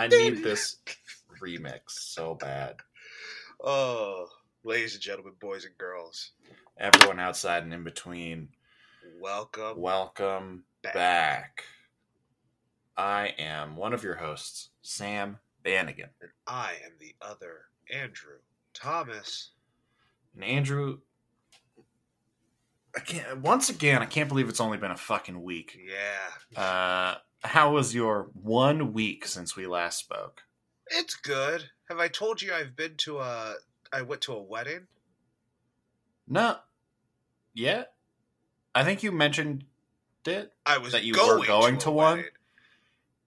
I need this remix so bad. Oh, ladies and gentlemen, boys and girls, Everyone outside and in between, welcome. welcome Back. back. I am one of your hosts, Sam Bannigan. And I am the other Andrew Thomas. And Andrew, I can't. Once again, I can't believe it's only been a fucking week. Yeah, Uh, how was your one week since we last spoke? it's good. Have I told you I've been to a? I went to a wedding. No, yet. I think you mentioned it, I was That you going were going to, to one? wedding.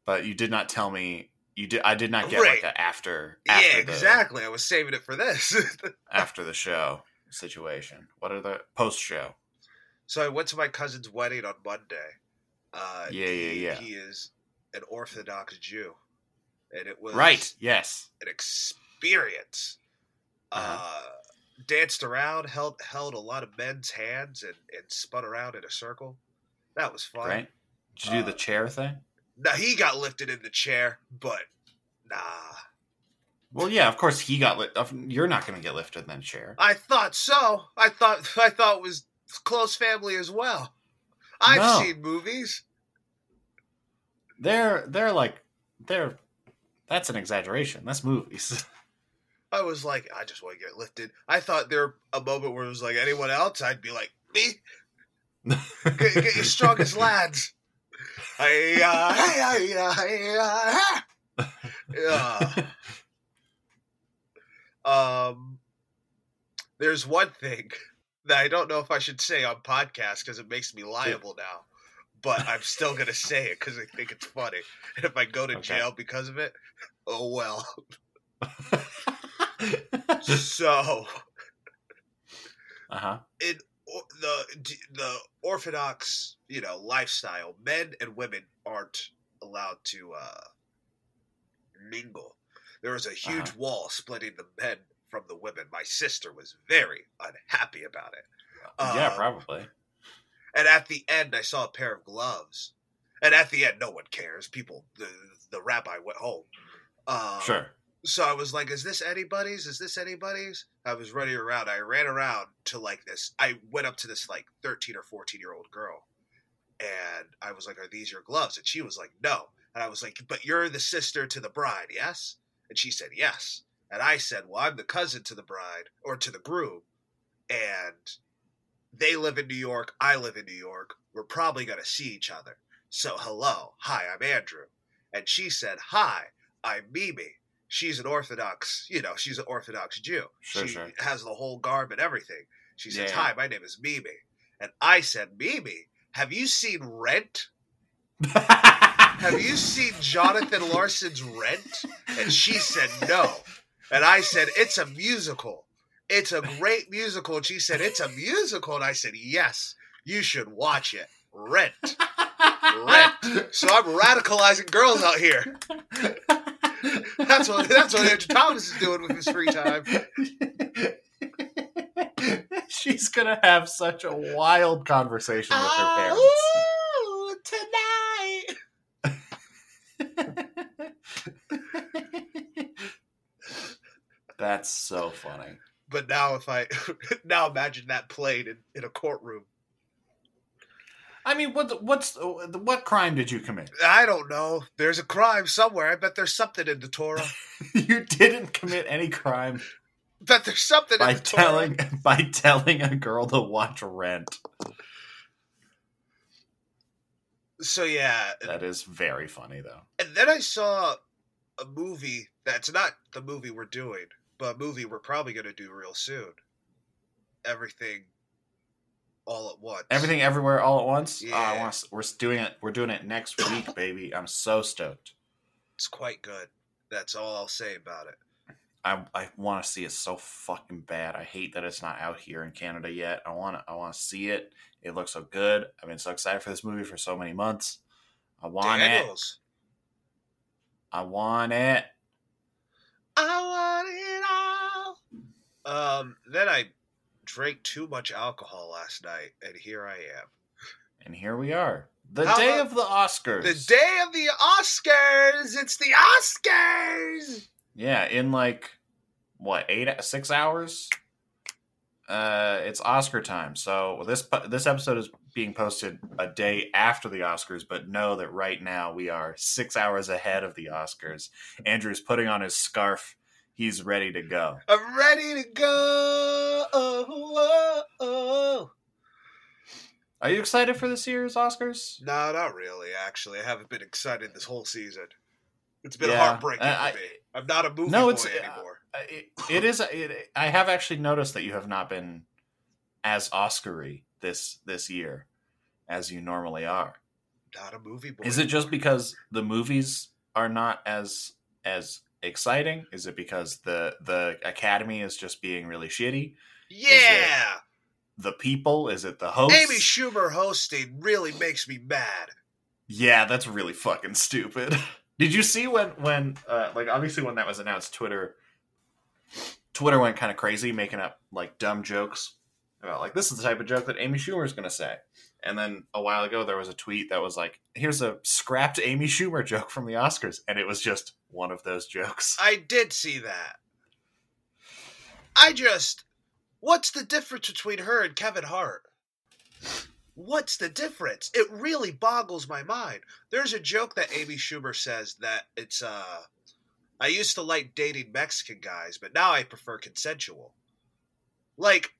but you did not tell me. You did. I did not get Right. like a after. Yeah, after exactly. I was saving it for this. After the show situation. What are the post show? so I went to my cousin's wedding on Monday. Uh, Yeah, yeah, he- yeah. He is an Orthodox Jew, and it was Right. Yes. an experience. Uh-huh. Uh, danced around, held held a lot of men's hands, and, and spun around in a circle. That was fun. Right. Did you do the Uh, chair thing? Now he got lifted in the chair, but nah. Well, yeah. Of course, he got lit. You're not going to get lifted in the chair. I thought so. I thought I thought it was close family as well. I've No. seen movies. They're they're like they're. That's an exaggeration. That's movies. I was like, I just want to get lifted. I thought there a moment where it was like anyone else, I'd be like, me, get, get your strongest lads. Yeah. Um, there's one thing that I don't know if I should say on podcast because it makes me liable now, but I'm still gonna say it because I think it's funny. And if I go to Okay. jail because of it, oh well. so uh huh. in the the orthodox you know lifestyle men and women aren't allowed to uh mingle There is a huge Uh-huh. wall splitting the men from the women my sister was very unhappy about it yeah, Uh, probably. and at the end i saw a pair of gloves and at the end no one cares people the the rabbi went home um, Sure. so I was like, "Is this anybody's? Is this anybody's?" I was running around. I ran around to like this. I went up to this like thirteen or fourteen year old girl, and I was like, "Are these your gloves?" And she was like, "No." And I was like, "But you're the sister to the bride, yes?" And she said, "Yes." And I said, "Well, I'm the cousin to the bride or to the groom, and they live in New York. I live in New York. We're probably gonna see each other. So hello, hi, I'm Andrew." And she said, "Hi, I'm Mimi." she's an Orthodox, you know, she's an Orthodox Jew. Sure, she sure. has the whole garb and everything. She says, Yeah. Hi, my name is Mimi. And I said, Mimi, have you seen Rent? Have you seen Jonathan Larson's Rent? And she said, No. And I said, It's a musical. It's a great musical. And she said, It's a musical. And I said, Yes, you should watch it. Rent. Rent. So I'm radicalizing girls out here. That's what that's what Andrew Thomas is doing with his free time. She's gonna have such a wild conversation with her ah, parents. Oh, tonight. That's so funny. But now, if I now imagine that played in, in a courtroom, I mean, what what's uh, what crime did you commit? I don't know. There's a crime somewhere. I bet there's something in the Torah. you didn't commit any crime bet there's something by in the Torah. telling by telling a girl to watch Rent. So yeah, That is very funny, though. and then I saw a movie that's not the movie we're doing, but movie we're probably going to do real soon. Everything, all at once. Everything, everywhere, all at once. Oh, I Yeah. want. We're doing it. We're doing it next week, baby. I'm so stoked. It's quite good. That's all I'll say about it. I I want to see it so fucking bad. I hate that it's not out here in Canada yet. I want to I want to see it. It looks so good. I've been so excited for this movie for so many months. I want it. I want it. I want it. Um, then I drank too much alcohol last night, and here I am. And here we are. The How day about of the Oscars. The day of the Oscars! It's the Oscars! Yeah, in like what eight six hours. Uh, it's Oscar time. So this this episode is being posted a day after the Oscars, but know that right now we are six hours ahead of the Oscars. Andrew's putting on his scarf. He's ready to go. I'm ready to go! Oh, oh, oh. Are you excited for this year's Oscars? No, not really, actually. I haven't been excited this whole season. It's been Yeah, heartbreaking I- for me. I'm not a movie No, boy it's- uh, anymore. Uh, It, it is. It, I have actually noticed that you have not been as Oscary this this year as you normally are. Not a movie boy. Is it just because the movies are not as as exciting? Is it because the the Academy is just being really shitty? Yeah! The people? Is it the host? Amy Schumer hosting really makes me mad. yeah, that's really fucking stupid. Did you see when when uh, like obviously when that was announced, Twitter Twitter went kind of crazy, making up like dumb jokes about like this is the type of joke that Amy Schumer is going to say. And then a while ago, there was a tweet that was like, "Here's a scrapped Amy Schumer joke from the Oscars," and it was just one of those jokes. I did see that. I just. What's the difference between her and Kevin Hart? What's the difference? It really boggles my mind. There's a joke that Amy Schumer says that it's, uh. I used to like dating Mexican guys, but now I prefer consensual. Like,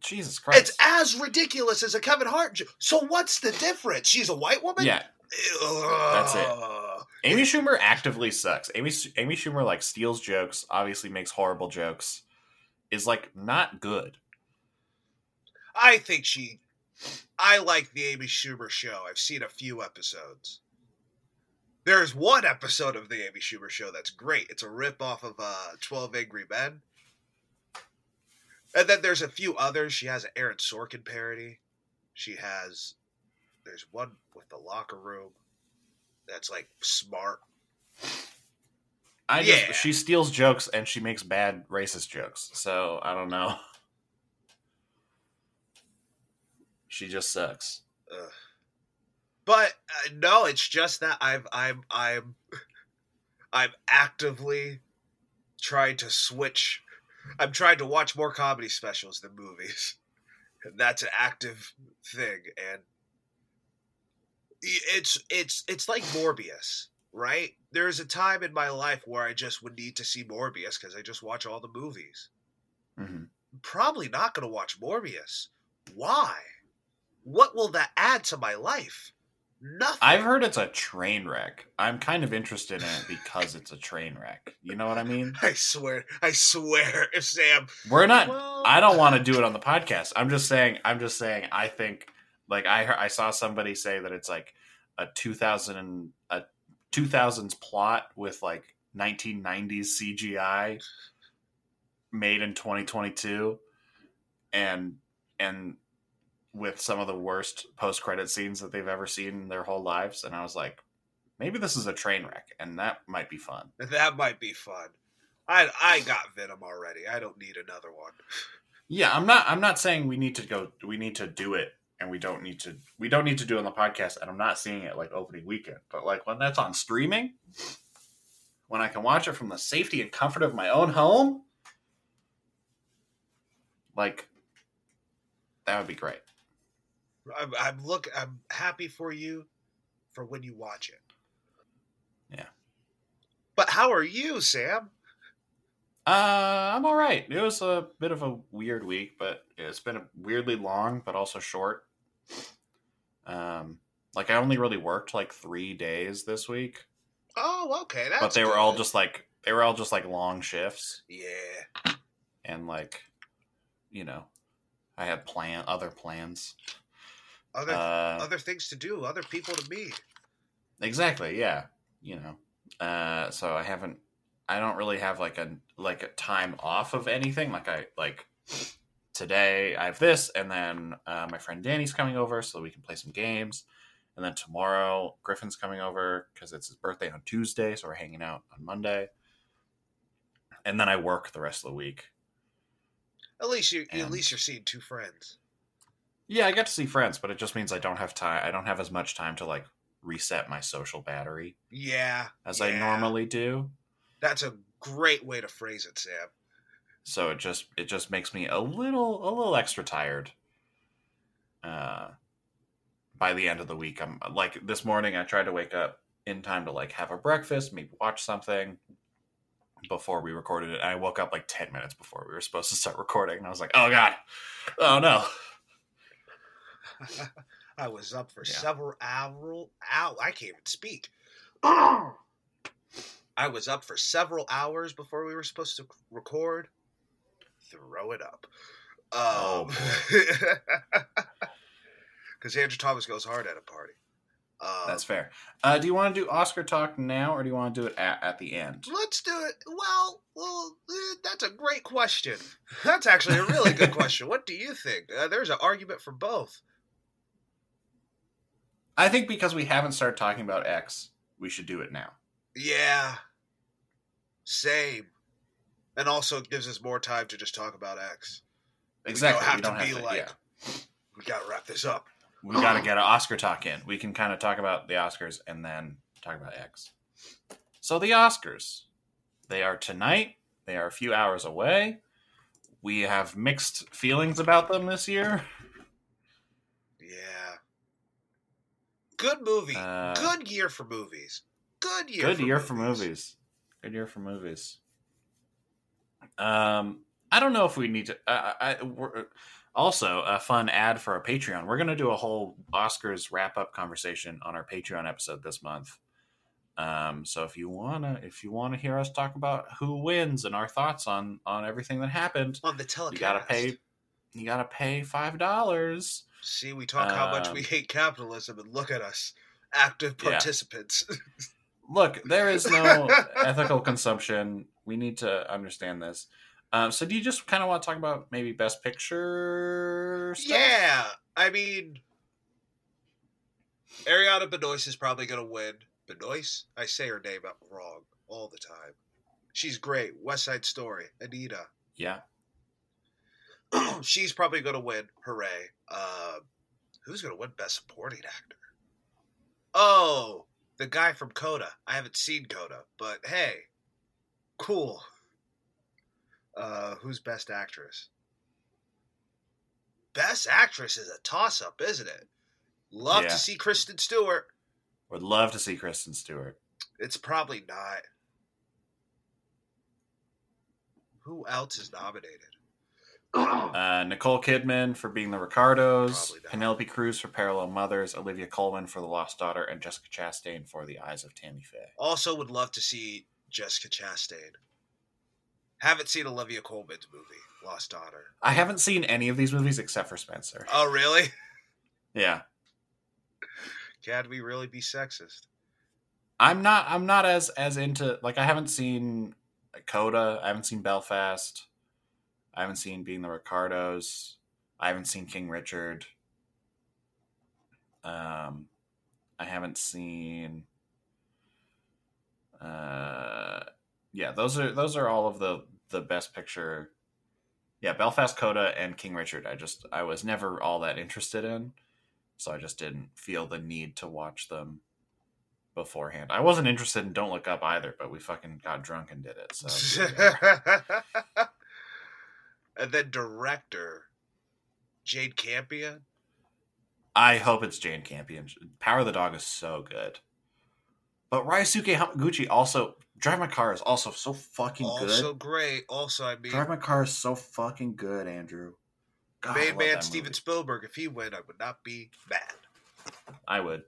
Jesus Christ! it's as ridiculous as a Kevin Hart. So what's the difference? She's a white woman? yeah, That's it. Amy Schumer actively sucks. Amy Amy Schumer like steals jokes, obviously makes horrible jokes, is like not good. I think she. I like the Amy Schumer show. I've seen a few episodes. There's one episode of the Amy Schumer show that's great. It's a rip off of uh, 12 Angry Men. And then there's a few others. She has an Aaron Sorkin parody. She has. There's one with the locker room that's like smart. I Yeah. just she steals jokes and she makes bad racist jokes. So I don't know. She just sucks. Ugh. But uh, no, it's just that I've I'm I'm I'm actively trying to switch. I'm trying to watch more comedy specials than movies, that's an active thing. And it's it's it's like Morbius, right? There's a time in my life where I just would need to see Morbius because I just watch all the movies. hmm Probably not going to watch Morbius. Why? What will that add to my life? Nothing. I've heard it's a train wreck. I'm kind of interested in it because it's a train wreck. You know what I mean? I swear, I swear, if Sam. We're not. Well, I don't want to uh, do it on the podcast. I'm just saying. I'm just saying. I think like I heard, I saw somebody say that it's like a 2000 a 2000s plot with like 1990s CGI made in 2022 and and with some of the worst post credit scenes that they've ever seen in their whole lives and I was like maybe this is a train wreck and that might be fun. That might be fun. I I got Venom already. I don't need another one. Yeah, I'm not. I'm not saying we need to go. We need to do it, and we don't need to. We don't need to do it on the podcast. And I'm not seeing it like opening weekend, but like when that's on streaming, when I can watch it from the safety and comfort of my own home, like that would be great. I'm, I'm look. I'm happy for you for when you watch it. Yeah. But how are you, Sam? Uh, I'm all right. It was a bit of a weird week, but it's been weirdly long, but also short. Um, like I only really worked like three days this week. Oh, okay. That's but they were all just like they were all just like long shifts yeah. and like you know i had plan other plans Other uh other things to do. Other people to meet. exactly yeah you know uh so i haven't i don't really have like a like a time off of anything like i like today i have this and then uh, my friend danny's coming over so we can play some games and then tomorrow griffin's coming over because it's his birthday on tuesday so we're hanging out on monday and then i work the rest of the week At least you, at least you're seeing two friends. Yeah, I get to see friends, but it just means I don't have time. I don't have as much time to like reset my social battery Yeah, as I normally do. That's a great way to phrase it, Sam. So it just it just makes me a little a little extra tired. Uh, by the end of the week, I'm like this morning. I tried to wake up in time to like have a breakfast, maybe watch something before we recorded it. And I woke up like ten minutes before we were supposed to start recording, and I was like, "Oh God, oh no." I was up for Yeah. several hours. Ow, I can't even speak. I was up for several hours before we were supposed to record. Throw it up. Oh, Because Andrew Thomas goes hard at a party. Um, That's fair. Uh, do you want to do Oscar talk now, or do you want to do it at, at the end? Let's do it. Well, well, eh, that's a great question. That's actually a really good question. What do you think? Uh, there's an argument for both. I think because we haven't started talking about X, we should do it now. Yeah. Same. And also it gives us more time to just talk about X. Exactly. We We don't don't have have to be to. like, yeah. we got to wrap this up. we got to get an Oscar talk in. We can kind of talk about the Oscars and then talk about X. So the Oscars, they are tonight. They are a few hours away. We have mixed feelings about them this year. Yeah. Good movie. Uh, Good year for movies. Good year. Good for year movies. for movies. Good year for movies. Um, I don't know if we need to. Uh, I, we're, also, a fun ad for our Patreon. We're going to do a whole Oscars wrap up conversation on our Patreon episode this month. Um, so if you wanna, if you wanna hear us talk about who wins and our thoughts on on everything that happened, On the telecast. you gotta pay. You gotta pay five dollars. See, we talk how much we Um, hate capitalism, and look at us, active Yeah. participants. Look, there is no ethical consumption. We need to understand this. Um, so, do you just kind of want to talk about maybe Best Picture? Stuff? yeah, I mean, Ariana Benoist is probably going to win. Benoist? I say her name wrong all the time. She's great. West Side Story. Anita. yeah. She's probably going to win. Hooray. Uh, who's going to win Best Supporting Actor? Oh, the guy from Coda. I haven't seen Coda, but hey, cool. Uh, who's Best Actress? Best Actress is a toss up, isn't it? Love Yeah. to see Kristen Stewart. Would love to see Kristen Stewart. It's probably not. Who else is nominated? Uh, Nicole Kidman for being the Ricardos, Penelope Cruz for Parallel Mothers, Olivia Colman for The Lost Daughter, and Jessica Chastain for The Eyes of Tammy Faye. Also, would love to see Jessica Chastain. Haven't seen Olivia Colman's movie, Lost Daughter. I haven't seen any of these movies except for Spencer. Oh, really? Yeah, Can we really be sexist? I'm not. I'm not as as into like I haven't seen Coda. I haven't seen Belfast. I haven't seen Being the Ricardos. I haven't seen King Richard. Um, I haven't seen. Uh, yeah, those are those are all of the the best picture. Yeah, Belfast, Coda, and King Richard. I just I was never all that interested in, so I just didn't feel the need to watch them beforehand. I wasn't interested in Don't Look Up either, but we fucking got drunk and did it. So. and then director Jane Campion. I hope it's Jane Campion. Power of the Dog is so good. But Ryosuke Hamaguchi also Drive My Car is also so fucking Also good. Also great. Also, I mean, Drive My Car is so fucking good, Andrew. God, main man Steven movie. Spielberg. If he win, I would not be mad. I would.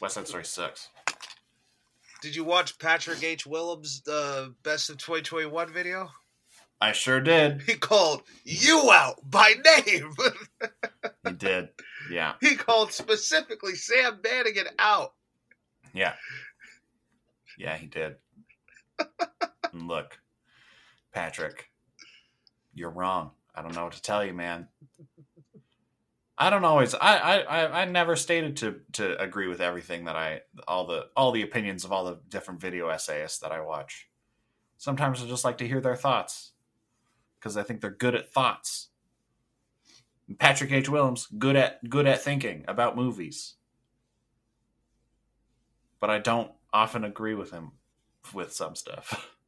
West Side Story sucks. Did you watch Patrick H. Willems' uh, Best of 2021 video? I sure did. He called you out by name. He did. Yeah. he called specifically Sam Bannigan out. Yeah. Yeah, he did. And Look, Patrick, you're wrong. I don't know what to tell you, man. I don't always. I, I, I, I never stated to to agree with everything that I all the all the opinions of all the different video essayists that I watch. Sometimes I just like to hear their thoughts. Because I think they're good at thoughts. Patrick H. Willems good at good at thinking about movies, but I don't often agree with him with some stuff.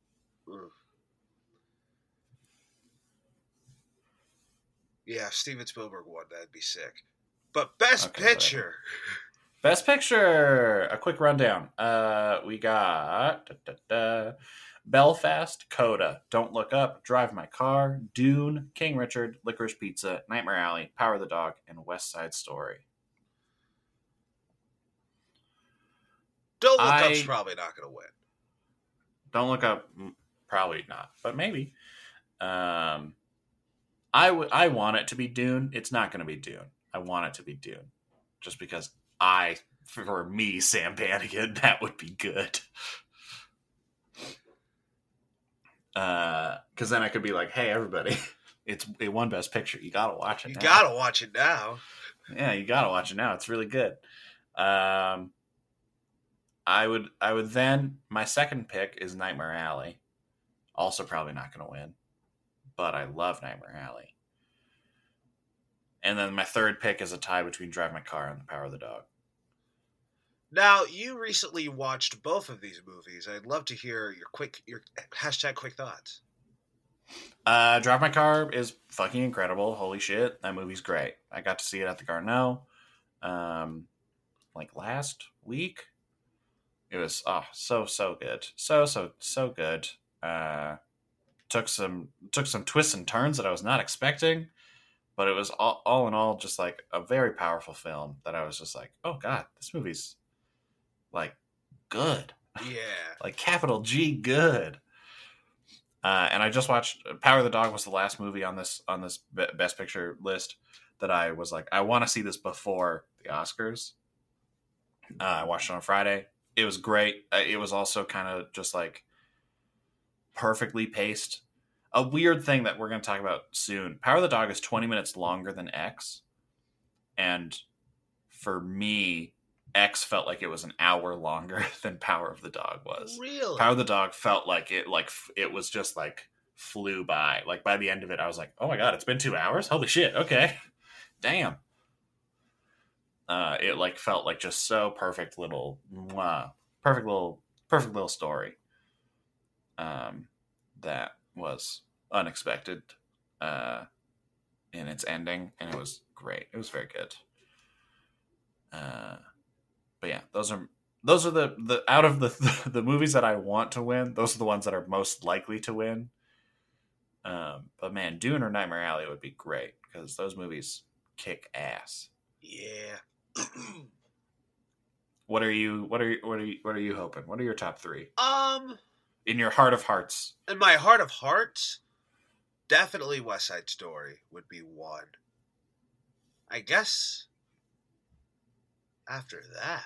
Yeah, Steven Spielberg won, that'd be sick. But Best Okay. Picture. Best Picture. A quick rundown. Uh, we got da, da, da, Belfast, Coda, Don't Look Up, Drive My Car, Dune, King Richard, Licorice Pizza, Nightmare Alley, Power of the Dog, and West Side Story. Don't Look I- Up's probably not going to win. Don't Look Up, mm, probably not, but maybe. Um, I. I want it to be Dune. It's not going to be Dune. I want it to be Dune, just because I, for me, Sam Bannigan, that would be good. Because then I could be like, "Hey, everybody, it's it won Best Picture. You gotta watch it. You now. got to watch it now. yeah, you gotta watch it now. It's really good. Um, I would, I would then. My second pick is Nightmare Alley. Also, probably not going to win, but I love Nightmare Alley. And then my third pick is a tie between Drive My Car and The Power of the Dog. Now, you recently watched both of these movies. I'd love to hear your quick, your hashtag quick thoughts. Uh, Drive My Car is fucking incredible. Holy shit, that movie's great. I got to see it at the Garneau, um, like last week. It was oh so so good, so so so good. Uh, took some took some twists and turns that I was not expecting, but it was all, all in all just like a very powerful film that I was just like, oh god, this movie's like good Yeah. like capital G good. Uh, and I just watched Power of the Dog was the last movie on this on this Be- Best Picture list that I was like I want to see this before the Oscars. Uh, I watched it on Friday. It was great. Uh, It was also kind of just like perfectly paced. A weird thing that we're going to talk about soon. Power of the Dog is 20 minutes longer than X. And for me, X felt like it was an hour longer than Power of the Dog was. Really? Power of the Dog felt like it like it was just like flew by. Like by the end of it, I was like, "Oh my god, it's been two hours! Holy shit! Okay, damn." Uh, it like felt like just so perfect little, mwah, perfect little, perfect little story. Um, that was unexpected, uh, in its ending, and it was great. It was very good. Uh, but yeah, those are those are the the out of the the movies that I want to win. Those are the ones that are most likely to win. Um, but man, Dune or Nightmare Alley would be great because those movies kick ass. Yeah. What are you? What are you? What are you? What are you hoping? What are your top three um, in your heart of hearts? in my heart of hearts, definitely West Side Story would be one. I guess after that,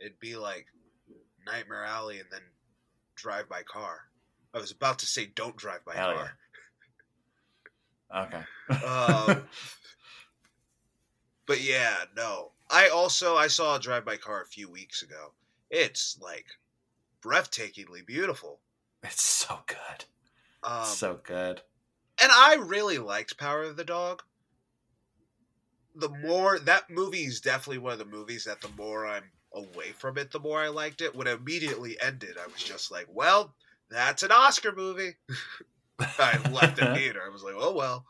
it'd be like Nightmare Alley and then Drive My Car. I was about to say Don't Drive My Hell Car. Okay. Um, But yeah, no. I also I saw Drive My Car a few weeks ago. It's like breathtakingly beautiful. it's so good. Um, so good. and I really liked Power of the Dog. The more that movie is definitely one of the movies that the more I'm away from it, the more I liked it. When it immediately ended, I was just like, "Well, that's an Oscar movie." I left the theater. I was like, "Oh well."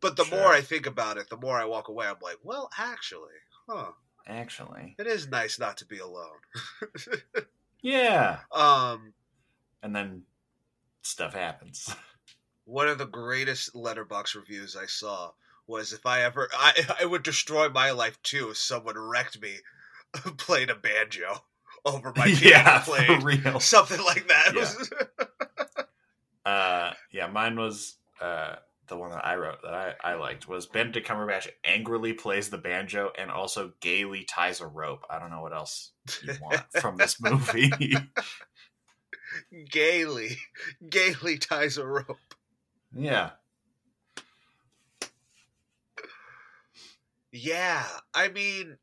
But the Sure. more I think about it, the more I walk away. I'm like, "Well, actually, huh? Actually, It is nice not to be alone." yeah. um, And then stuff happens. one of the greatest Letterboxd reviews I saw was if I ever I I would destroy my life too if someone wrecked me playing a banjo over my piano yeah, playing. real. Something like that. Yeah. Uh, yeah, mine was uh, the one that I wrote that I, I liked was Ben Benedict Cumberbatch angrily plays the banjo and also gaily ties a rope. I don't know what else you want from this movie. gaily, gaily ties a rope. yeah, Yeah, I mean,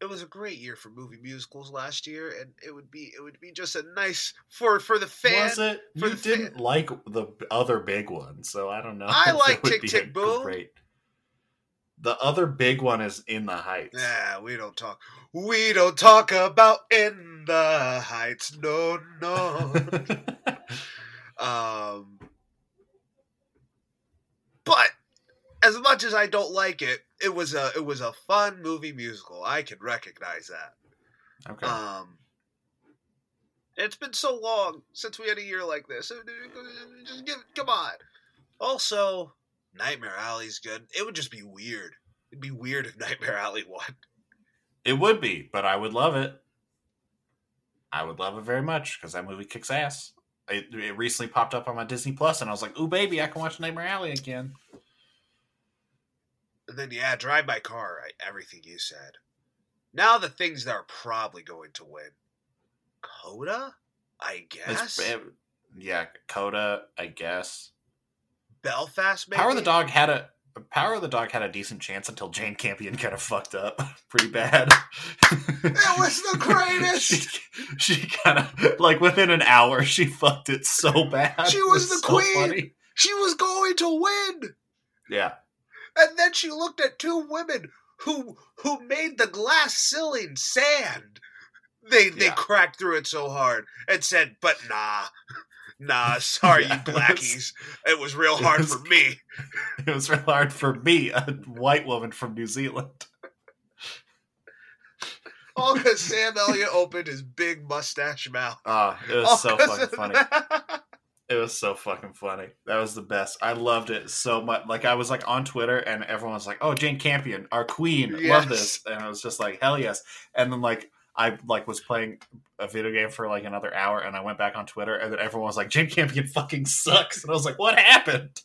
it was a great year for movie musicals last year, and it would be it would be just a nice for for the fans. Was it? for You didn't fan- like the other big one, so I don't know. I like Tick, Tick, Boom. Great. The other big one is in the Heights. Yeah, we don't talk. We don't talk about in the heights. No, no. um, but as much as I don't like it, it was a it was a fun movie musical. I can recognize that. okay. Um, it's been so long since we had a year like this. Just give, come on. Also, Nightmare Alley's good. It would just be weird. It'd be weird if Nightmare Alley won. It would be, but I would love it. I would love it very much because that movie kicks ass. It, it recently popped up on my Disney Plus, and I was like, "Ooh, baby, I can watch Nightmare Alley again." And then yeah, drive my car. Everything you said. Now the things that are probably going to win. Coda, I guess. it- yeah, Coda, I guess. Belfast, maybe. Power of the Dog had a Power of the Dog had a decent chance until Jane Campion kind of fucked up pretty bad. It was the greatest. she, she kind of like within an hour she fucked it so bad. She It was the so queen. funny. She was going to win. Yeah, And then she looked at two women who who made the glass ceiling sand. They they cracked through it so hard and said, "But nah, nah, sorry, Yeah, you it was- blackies. It was real hard was- for me." it was real hard for me, a white woman from New Zealand. All because Sam Elliott opened his big mustache mouth. Ah, it was All so fucking funny. that. It was so fucking funny. That was the best. I loved it so much. Like I was like on Twitter and everyone was like, "Oh, Jane Campion, our queen, Yes. love this," and I was just like, "Hell yes!" And then like I like was playing a video game for like another hour, and I went back on Twitter, and then everyone was like, "Jane Campion fucking sucks," and I was like, "What happened?"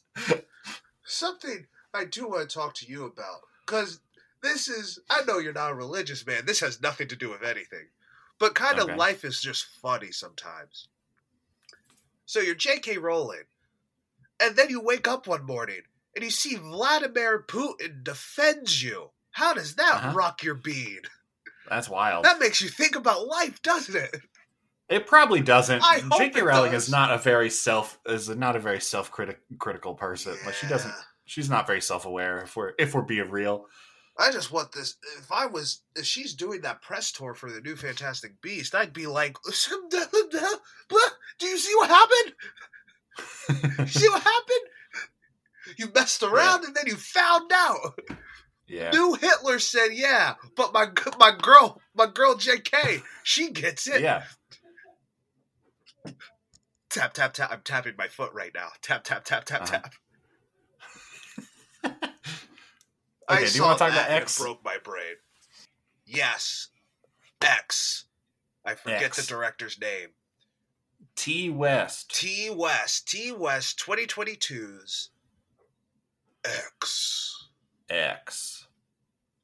Something I do want to talk to you about because this is. I know you're not a religious man. This has nothing to do with anything, but kind of Okay. life is just funny sometimes. So you're J.K. Rowling, and then you wake up one morning and you see Vladimir Putin defends you. How does that Uh-huh. rock your bean? That's wild. That makes you think about life, doesn't it? It probably doesn't. J.K. Rowling does. is not a very self is not a very self critical person. Like she doesn't. She's not very self aware. If we're if we're being real. I just want this. If I was, if she's doing that press tour for the new Fantastic Beast, I'd be like, "Do you see what happened? See what happened? You messed around and then you found out." yeah. New Hitler said, "Yeah, but my my girl, my girl J.K. She gets it." Yeah. Tap tap tap. I'm tapping my foot right now. Tap tap tap tap Uh-huh. tap. Okay, I do you want to talk that about X? Broke my brain. Yes, X. I forget X. the director's name. T West. T West. T West 2022's X. X.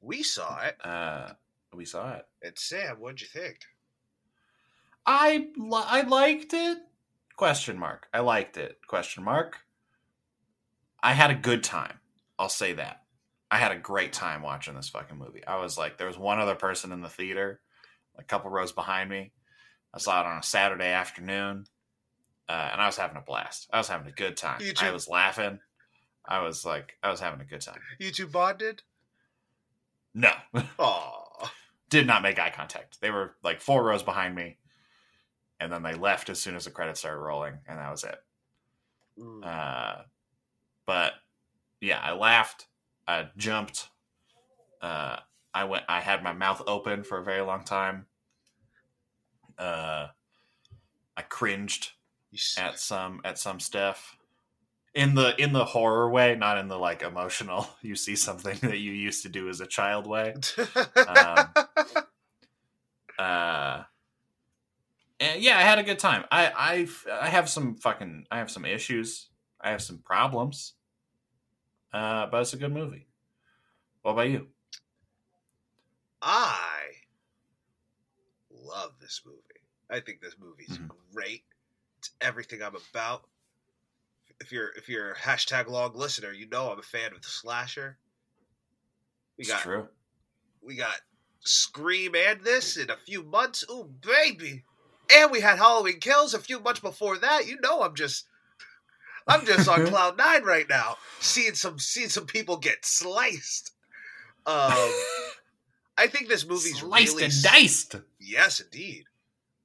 We saw it. Uh, we saw it. And Sam, what'd you think? I li- I liked it. Question mark. I liked it. Question mark. I had a good time. I'll say that. I had a great time watching this fucking movie. I was like, there was one other person in the theater, a couple rows behind me. I saw it on a Saturday afternoon, uh, and I was having a blast. I was having a good time. You I was laughing. I was like, I was having a good time. You two bonded? No, Aw. did not make eye contact. They were like four rows behind me, and then they left as soon as the credits started rolling, and that was it. Mm. Uh, but yeah, I laughed. I jumped. Uh, I went. I had my mouth open for a very long time. Uh, I cringed at some at some stuff in the in the horror way, not in the like emotional. You see something that you used to do as a child way. um, Uh, and yeah, I had a good time. I I I have some fucking I have some issues. I have some problems. Uh, but it's a good movie. What about you? I love this movie. I think this movie's Mhm. great. It's everything I'm about. If you're if you're a hashtag long listener, you know I'm a fan of the slasher. We It's got true. we got Scream and this in a few months. Ooh, baby. And we had Halloween Kills a few months before that. You know, I'm just, I'm just on cloud nine right now, seeing some, seeing some people get sliced. Um, I think this movie's Sliced really and diced. Yes, indeed.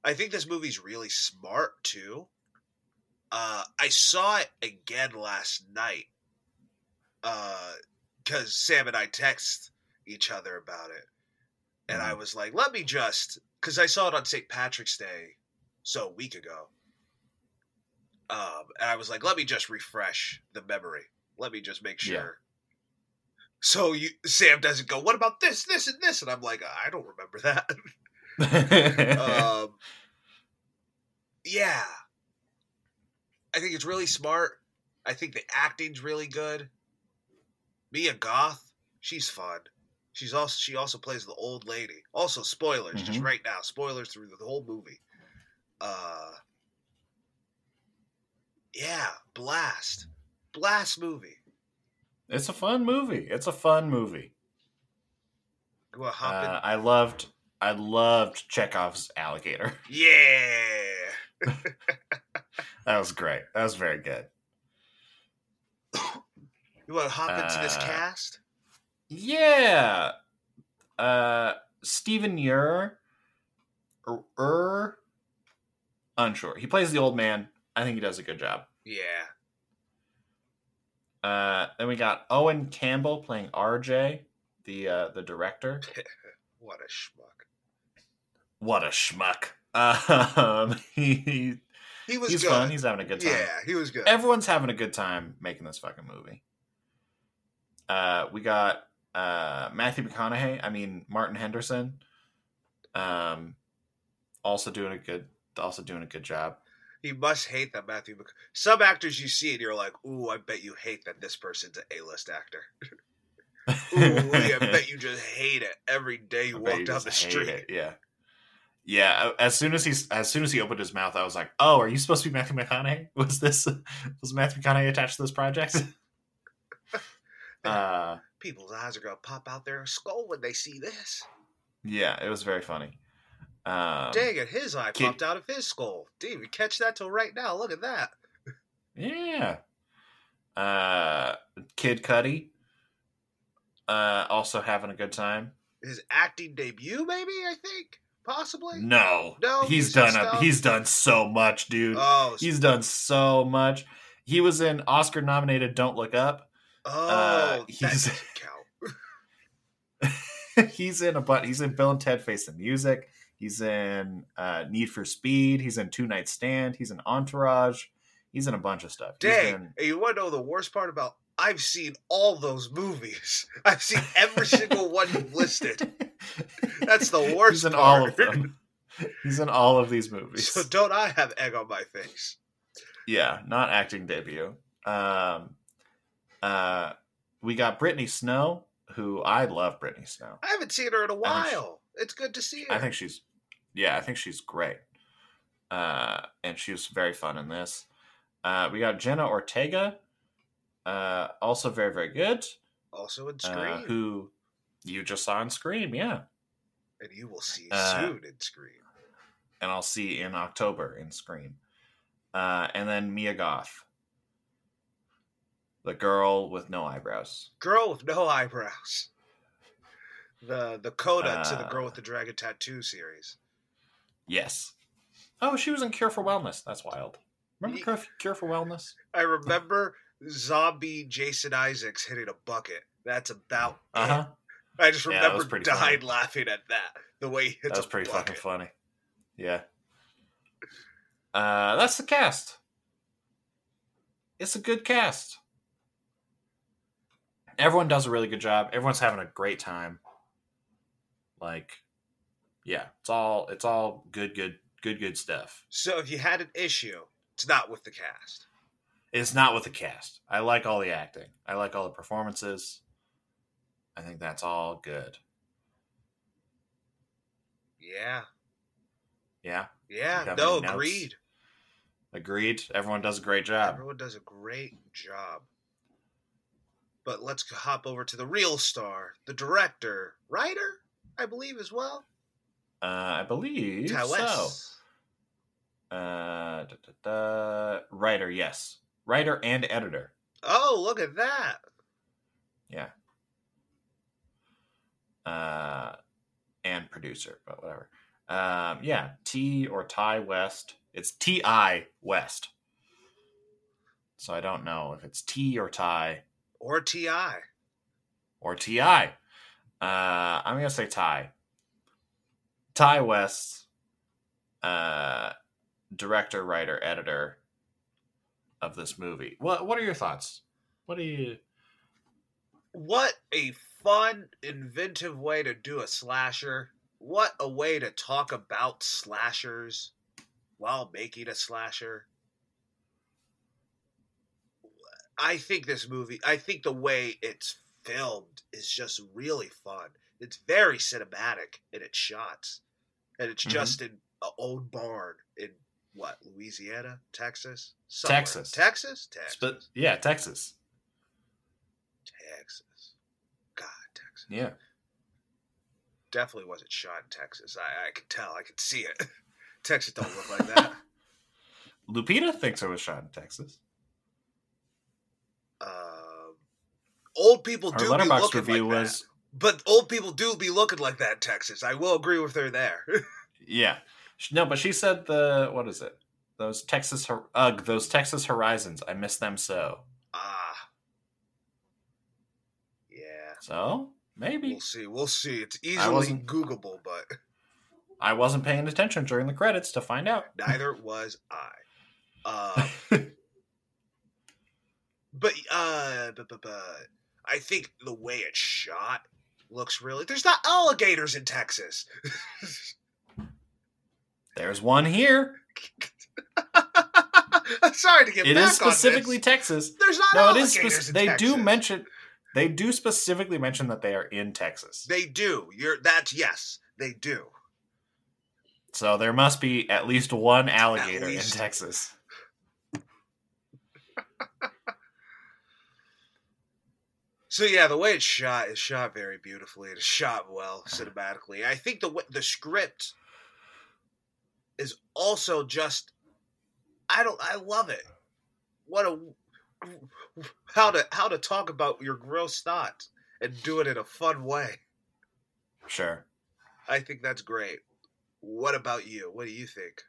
I think this movie's really smart too. Uh, I saw it again last night because Sam and I text each other about it, and I was like, "Let me just," because I saw it on St. Patrick's Day, so a week ago. Um, and I was like, "Let me just refresh the memory. Let me just make sure." Yeah. So you, Sam doesn't go. What about this, this, and this? And I'm like, I don't remember that. um, yeah, I think it's really smart. I think the acting's really good. Mia Goth, she's fun. She's also she also plays the old lady. Also, spoilers just Mhm. right now. Spoilers through the whole movie. Uh, yeah, blast, blast movie. it's a fun movie. It's a fun movie. Go uh. Uh, I loved. I loved Chekhov's alligator. Yeah. That was great. That was very good. You want to hop into this Uh, cast? Yeah. Uh Stephen Ure Ur unsure. He plays the old man. I think he does a good job. Yeah. Uh then we got Owen Campbell playing RJ, the uh the director. What a schmuck. What a schmuck. Um he, He was he's good. fun. He's having a good time. yeah, he was good. Everyone's having a good time making this fucking movie. Uh, we got uh, Matthew McConaughey. I mean Martin Henderson. Um, also doing a good, also doing a good job. He must hate that Matthew. Mc- Some actors you see and you're like, ooh, I bet you hate that this person's an A-list actor. Ooh, I bet you just hate it every day you I walk you down the street. it, Yeah, yeah. As soon as he's, as soon as he opened his mouth, I was like, "Oh, are you supposed to be Matthew McConaughey? Was this was Matthew McConaughey attached to this project?" uh, People's eyes are gonna pop out their skull when they see this. yeah, it was very funny. Um, Dang it, his eye Kid- popped out of his skull. Didn't even catch that till right now. Look at that. Yeah. Uh, Kid Cudi. Uh, also having a good time. His acting debut, maybe I think, possibly. No, No, he's done. A, he's done so much, dude. Oh, he's done so much. He was in Oscar-nominated "Don't Look Up." oh, uh, he's- count. he's in a but. He's in Bill and Ted Face the Music. He's in uh, Need for Speed. He's in Two Night Stand. He's in Entourage. He's in a bunch of stuff. Dang, and you want to know the worst part about? I've seen all those movies. I've seen every single one you've listed. That's the worst. He's in part. all of them. He's in all of these movies. so don't I have egg on my face? Yeah, not acting debut. Um, uh, we got Brittany Snow, who I love. Brittany Snow. I haven't seen her in a think she- while. It's good to see her. I think she's, yeah, I think she's great. Uh, and she was very fun in this. Uh, we got Jenna Ortega, uh, also very very good. also in Scream, Uh, who you just saw on Scream, yeah, and you will see uh, soon in Scream. and I'll see in October in Scream. Uh, and then Mia Goth, the girl with no eyebrows. Girl with no eyebrows. The the coda to the girl with the dragon tattoo series. Yes. Oh, she was in Cure for Wellness. That's wild. Remember Ye- Cure, Cure for Wellness? I remember zombie Jason Isaacs hitting a bucket. That's about Uh huh. it. I just Yeah, that was remember pretty died funny. laughing at that. The way he hits That was a pretty bucket. fucking funny. Yeah. Uh, that's the cast. It's a good cast. Everyone does a really good job. Everyone's having a great time. Like, yeah, it's all it's all good, good, good, good stuff. So if you had an issue, it's not with the cast. It's not with the cast. I like all the acting. I like all the performances. I think that's all good. Yeah. Yeah, Yeah. No, agreed. agreed. Everyone does a great job. Everyone does a great job. But let's hop over to the real star, the director, writer. I believe, as well. Uh, I believe Ty so. Uh, da, da, da. Writer, yes. Writer and editor. Oh, look at that. Yeah. Uh, and producer, but whatever. Um, yeah, T or Ty West. It's T I West. So I don't know if it's T or Ty Or T.I. or Ti. Uh, I'm gonna say Ty. Ti West, uh, director, writer, editor of this movie. What What are your thoughts? What do you? What a fun, inventive way to do a slasher. What a way to talk about slashers while making a slasher. I think this movie, I think the way it's filmed is just really fun. It's very cinematic in its shots. And it's Mhm. just in an old barn in what, Louisiana? Texas? Somewhere. Texas. Texas? Texas. But yeah, Texas. Texas. God, Texas. Yeah. Definitely wasn't shot in Texas. I, I could tell. I could see it. Texas don't look like that. Lupita thinks it was shot in Texas. Um, old people Her do Letterboxd looking review like was. But old people do be looking like that in Texas. I will agree with her there. yeah. No, but she said the what is it? Those Texas ugh, those Texas Horizons. I miss them so. ah. Yeah. So maybe We'll see. We'll see. It's easily Googleable, but I wasn't paying attention during the credits to find out. neither was I. Uh, but uh, but, but, but I think the way it's shot looks really. There's not alligators in Texas. There's one here. I'm sorry to get It back is specifically. Texas. There's not No, it is. they Texas. do mention. They do specifically mention that they are in Texas. They do. You're that's yes, they do. So there must be at least one alligator in. Texas. So yeah, the way it's shot is shot very beautifully. It's shot well cinematically. I think the the script is also just I don't I love it. What a how to how to talk about your gross thoughts and do it in a fun way. Sure. I think that's great. What about you? What do you think?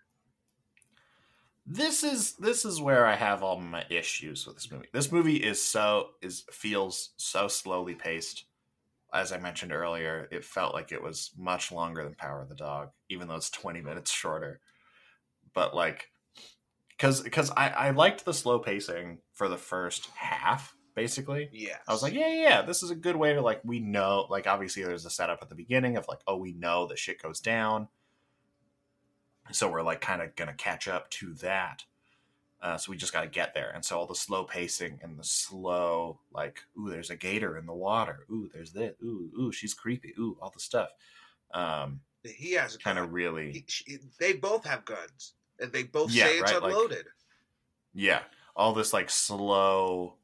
This is this is where I have all my issues with this movie. This movie is so is feels so slowly paced. As I mentioned earlier, it felt like it was much longer than Power of the Dog, even though it's 20 minutes shorter. But like cuz cuz I I liked the slow pacing for the first half basically. Yeah. I was like, yeah, yeah, yeah, this is a good way to like we know like obviously there's a setup at the beginning of like, oh, we know that shit goes down. So we're like kind of gonna catch up to that. Uh, so we just got to get there. And so all the slow pacing and the slow, like, ooh, there's a gator in the water. Ooh, there's this. Ooh, ooh, she's creepy. Ooh, all the stuff. Um, he has kind of really, He- she- they both have guns, and they both Yeah, say it's right, like- unloaded. yeah, all this like slow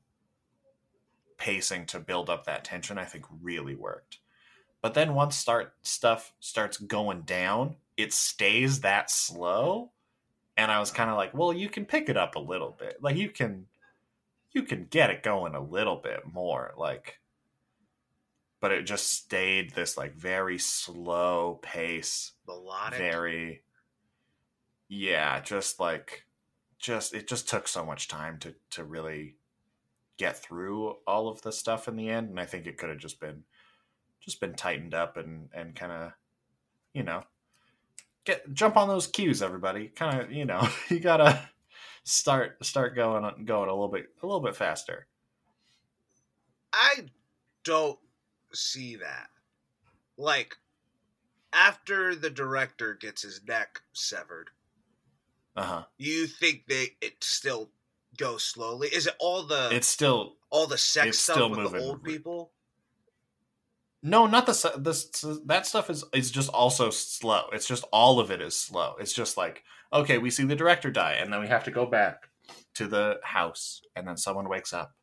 pacing to build up that tension. I think really worked. But then once start stuff starts going down, it stays that slow. And I was kind of like, well, you can pick it up a little bit. Like you can you can get it going a little bit more like but it just stayed this like very slow pace Melodic. very yeah just like just it just took so much time to to really get through all of the stuff in the end and i think it could have just been just been tightened up and and kind of you know get jump on those cues everybody kind of you know you gotta start start going going a little bit a little bit faster I don't see that. Like, after the director gets his neck severed, uh-huh you think they it still goes slowly? Is it all the it's still all the sex stuff still with the moving. old people? No, not the this that stuff is is just also slow. It's just all of it is slow. It's just like okay, we see the director die, and then we have to go back to the house, and then someone wakes up,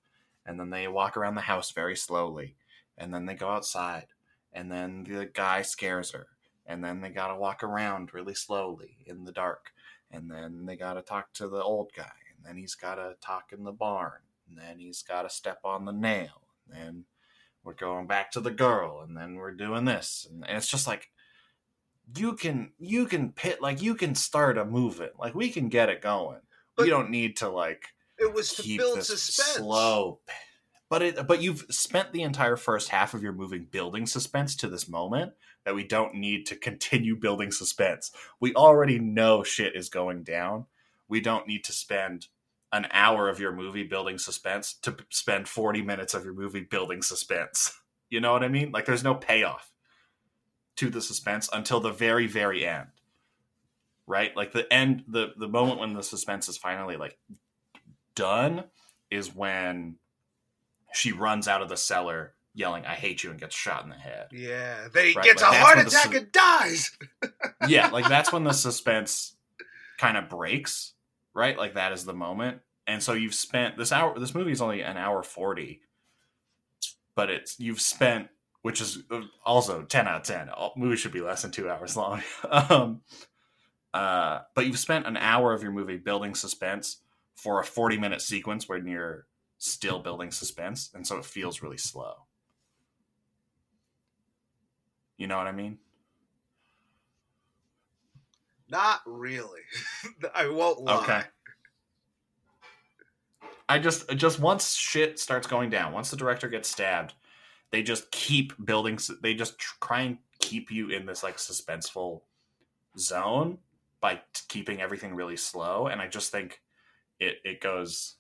and then they walk around the house very slowly, and then they go outside, and then the guy scares her and then they gotta walk around really slowly in the dark and then they gotta talk to the old guy and then he's gotta talk in the barn and then he's gotta step on the nail and then we're going back to the girl and then we're doing this. And, and it's just like you can you can pit like you can start a movement. Like we can get it going. But- you don't need to like It was to build suspense. slow but it but you've spent the entire first half of your movie building suspense to this moment that we don't need to continue building suspense. We already know shit is going down. We don't need to spend an hour of your movie building suspense to spend 40 minutes of your movie building suspense. You know what i mean? Like there's no payoff to the suspense until the very very end. Right? Like the end the the moment when the suspense is finally like done is when she runs out of the cellar yelling i hate you and gets shot in the head. Yeah. Then he Right, gets like, a heart attack su- and dies. yeah like that's when the suspense kind of breaks right? Like that is the moment. And so you've spent this hour this movie is only an hour 40 but it's you've spent which is uh, also 10 out of 10 all movies should be less than two hours long. Um uh but you've spent an hour of your movie building suspense for a 40 minute sequence when you're still building suspense and so it feels really slow. You know what i mean Not really. I won't lie. Okay. I just just once shit starts going down, once the director gets stabbed, they just keep building. They just try and keep you in this like suspenseful zone by t- keeping everything really slow. And I just think it it goes.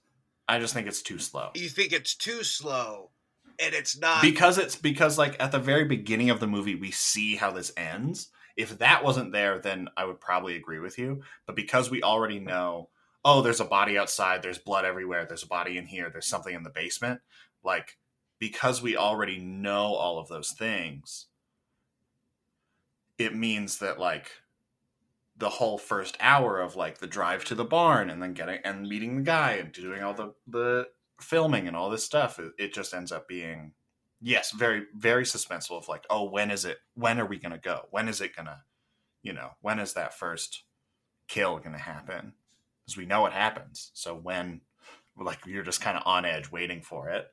I just think it's too slow You think it's too slow, and it's not. because it's because like at the very beginning of the movie we see how this ends. If that wasn't there, then I would probably agree with you. But because we already know, oh, there's a body outside, there's blood everywhere, there's a body in here, there's something in the basement, like because we already know all of those things, it means that like the whole first hour of like the drive to the barn and then getting and meeting the guy and doing all the the filming and all this stuff it, it just ends up being yes very very suspenseful of like oh when is it when are we gonna go? When is it gonna you know when is that first kill gonna happen? Because we know it happens so when like you're just kind of on edge waiting for it.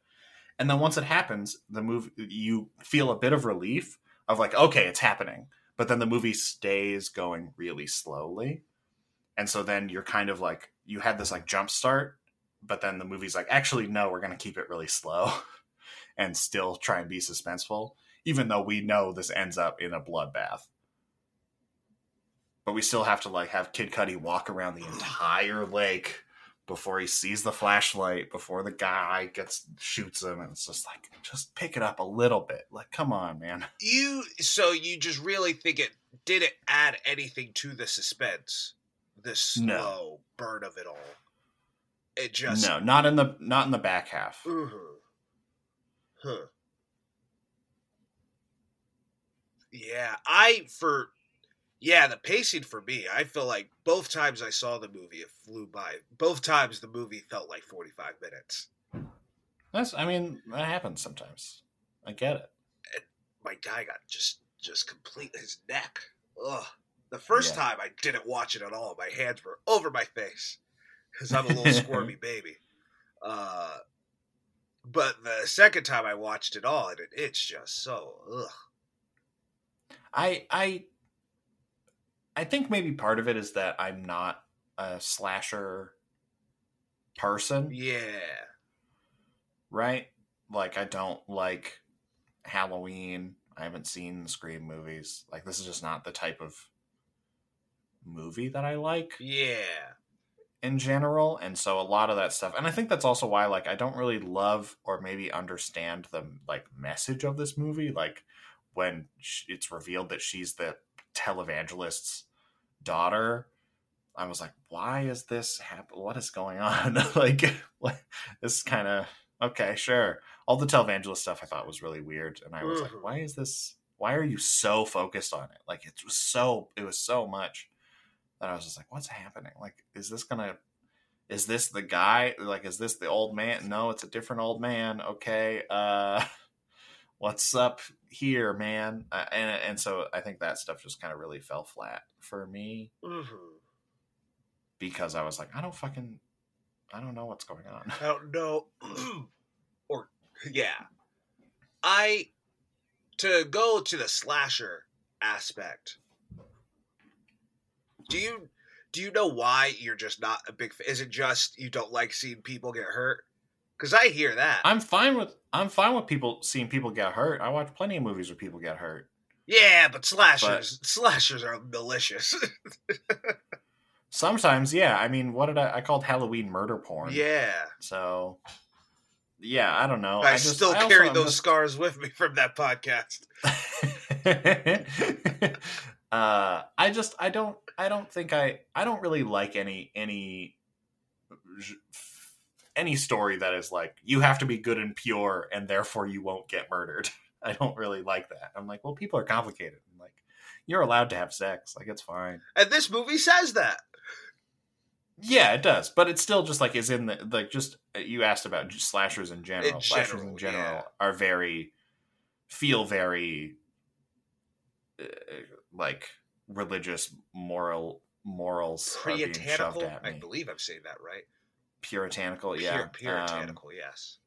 And then once it happens the move you feel a bit of relief of like okay it's happening. But then the movie stays going really slowly. And so then you're kind of like you had this like jump start but then the movie's like actually no we're to keep it really slow and still try and be suspenseful even though we know this ends up in a bloodbath but we still have to like have Kid Cudi walk around the entire lake before he sees the flashlight before the guy gets shoots him and it's just like just pick it up a little bit like come on man you so you just really think it didn't add anything to the suspense, the slow No. burn of it all. It just no not in the not in the back half Mhm. Huh. Yeah, I for yeah, the pacing for me, I feel like both times I saw the movie, it flew by. Both times the movie felt like forty five minutes. that's i mean that happens sometimes i get it And My guy got just just complete his neck. Ugh. The first Yeah. time I didn't watch it at all. My hands were over my face because I'm a little squirmy baby. Uh, but the second time I watched it all, and it, it's just so ugh. I I I think maybe part of it is that I'm not a slasher person, Yeah. right? Like I don't like Halloween. I haven't seen the Scream movies. Like this is just not the type of movie that I like Yeah. In general, and so a lot of that stuff. And I think that's also why like I don't really love or maybe understand the like message of this movie like when it's revealed that she's the televangelist's daughter i was like why is this happen what is going on? Like this kind of okay sure. All the televangelist stuff i thought was really weird and i was like mm-hmm. why is this why are you so focused on it? Like it was so it was so much that i was just like what's happening like is this gonna is this the guy like is this the old man no it's a different old man okay uh what's up here, man? Uh, and and so I think that stuff just kind of really fell flat for me Mhm. because I was like, I don't fucking, I don't know what's going on. I don't know. or yeah, I to go to the slasher aspect. Do you do you know why you're just not a big fan? Is it just you don't like seeing people get hurt? Because I hear that. I'm fine with I'm fine with people seeing people get hurt. I watch plenty of movies where people get hurt. yeah, but slashers slashers are malicious. Sometimes, yeah. I mean, what did I? I called Halloween murder porn. yeah, So, yeah, I don't know. I, just- still I carry am those just- scars with me from that podcast. uh, I just I don't I don't think I I don't really like any any any story that is like you have to be good and pure and therefore you won't get murdered. I don't really like that. I'm like, well, people are complicated. I'm like, you're allowed to have sex. Like, it's fine. And this movie says that. Yeah, it does, but it's still just like is in the like just uh, you asked about slashers in general. In slashers in general yeah. are very feel very uh, like religious moral morals are being shoved Puritanical. I believe I'm saying that right. Puritanical, yeah, Pure, Um, puritanical, yes.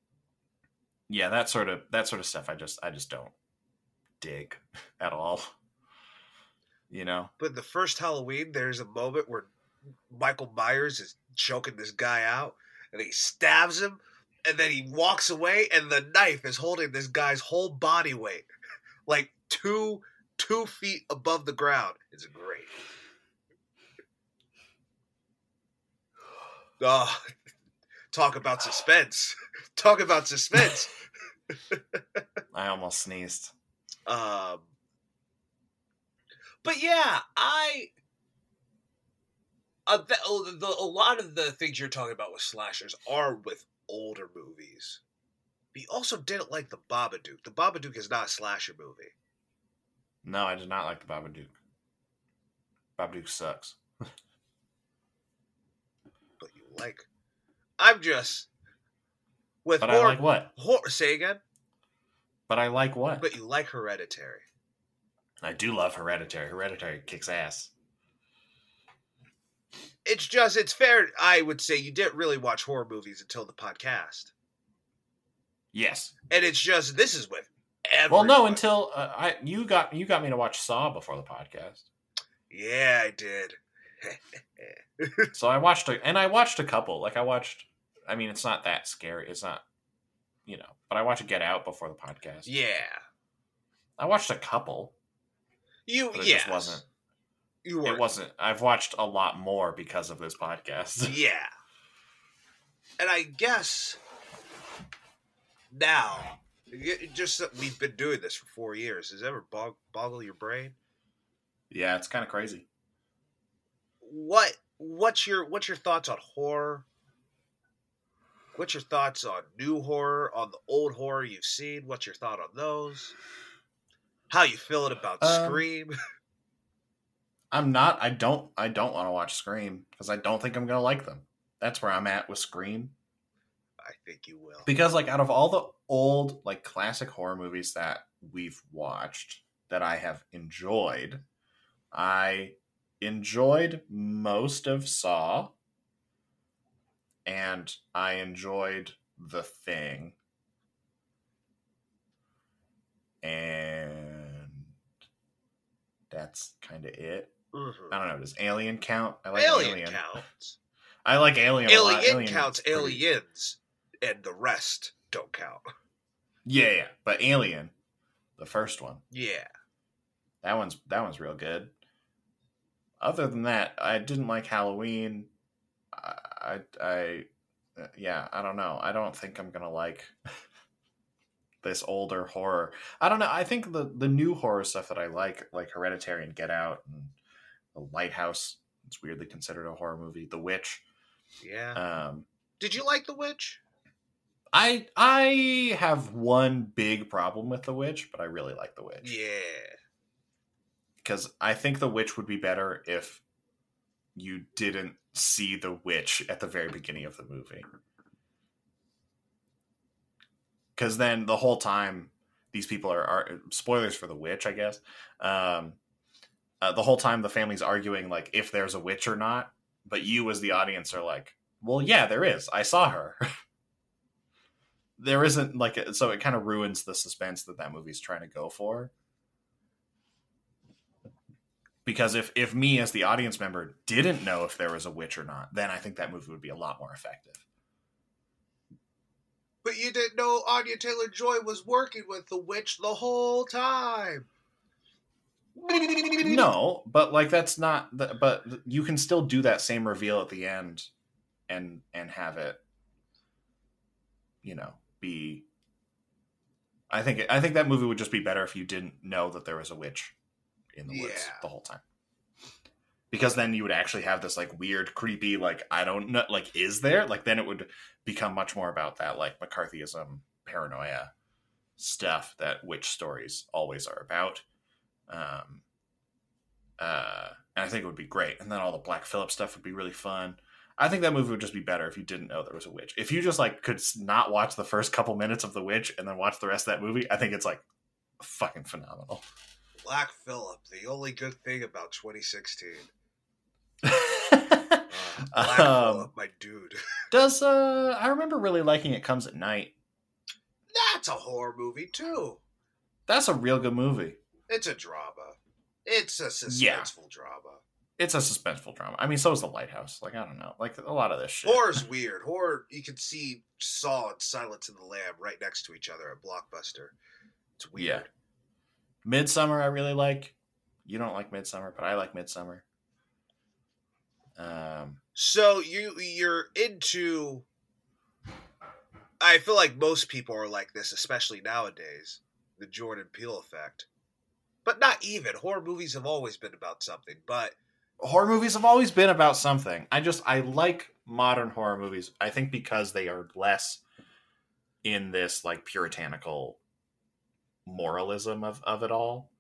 yeah, that sort of that sort of stuff. I just I just don't dig at all. You know, But the first Halloween, there's a moment where Michael Myers is choking this guy out, and he stabs him, and then he walks away, and the knife is holding this guy's whole body weight, like two two feet above the ground. It's great. Oh, talk about suspense. Talk about suspense. I almost sneezed. Um, but yeah, I. Uh, the, oh, the, a lot of the things you're talking about with slashers are with older movies. You also didn't like the Babadook. The Babadook is not a slasher movie. No, I did not like the Babadook. Babadook sucks. but you like. I'm just with But I like what? horror say again. But I like what? But you like Hereditary. I do love Hereditary. Hereditary kicks ass. It's just it's fair. I would say you didn't really watch horror movies until the podcast, Yes. and it's just this is with. Well, no, until uh, I you got you got me to watch Saw before the podcast. yeah, I did. So I watched a, and I watched a couple. Like I watched. I mean, it's not that scary. It's not, you know. But I watched Get Out before the podcast. yeah, I watched a couple. you But it yes. just wasn't. You were It wasn't. I've watched a lot more because of this podcast. Yeah. And I guess now, just that we've been doing this for four years. Does it ever bog- boggle your brain? yeah, it's kind of crazy. What what's your what's your thoughts on horror? What's your thoughts on new horror, on the old horror you've seen? What's your thought on those? How you feeling about Um, Scream? I'm not. I don't. I don't want to watch Scream because I don't think I'm gonna like them. That's where I'm at with Scream. I think you will. because like out of all the old like classic horror movies that we've watched that I have enjoyed, I enjoyed most of Saw and I enjoyed The Thing. And that's kind of it. Mhm. I don't know. Does Alien count? I like Alien, Alien. counts. I like Alien. a lot. Alien, counts aliens, and the rest don't count. Yeah, yeah, but Alien, the first one, Yeah. that one's that one's real good. Other than that, I didn't like Halloween. I, I, I yeah, I don't know. I don't think I'm gonna like this older horror. I don't know. I think the the new horror stuff that I like, like Hereditary and Get Out and The Lighthouse, it's weirdly considered a horror movie. The Witch. Yeah. Um, Did you like The Witch? I I have one big problem with The Witch, but I really like The Witch. Yeah. because I think the witch would be better if you didn't see the witch at the very beginning of the movie. Because then the whole time these people are, are spoilers for the witch, I guess. Um, uh, the whole time the family's arguing like if there's a witch or not, but you as the audience are like, well, yeah, there is. I saw her. there isn't like so it kind of ruins the suspense that that movie's trying to go for. Because if if me as the audience member didn't know if there was a witch or not, then I think that movie would be a lot more effective. But you didn't know Anya Taylor Joy was working with the witch the whole time. No, but like that's not. The, but you can still do that same reveal at the end, and and have it, you know, be. I think I think that movie would just be better if you didn't know that there was a witch in the woods Yeah. the whole time. Because then you would actually have this like weird, creepy, like I don't know, like is there? Like then it would become much more about that like McCarthyism, paranoia stuff that witch stories always are about. Um, uh, and I think it would be great. And then all the Black Phillip stuff would be really fun. I think that movie would just be better if you didn't know there was a witch. If you just like could not watch the first couple minutes of the witch and then watch the rest of that movie, I think it's like fucking phenomenal. Black Phillip, the only good thing about 2016. Uh, Black Um, Phillip, my dude. Does uh I remember really liking It Comes at Night. That's a horror movie too. That's a real good movie. It's a drama. It's a suspenseful Yeah. drama. It's a suspenseful drama. I mean, so is The Lighthouse. Like I don't know, like a lot of this shit. Horror's weird. Horror, you can see Saw and Silence in the Lamb right next to each other at Blockbuster. It's weird. Yeah. Midsommar, I really like. You don't like Midsommar, but I like Midsommar. Um, So you you're into. I feel like most people are like this, especially nowadays. The Jordan Peele effect, but not even horror movies have always been about something. But horror movies have always been about something. I just I like modern horror movies. I think because they are less in this like puritanical moralism of, of it all.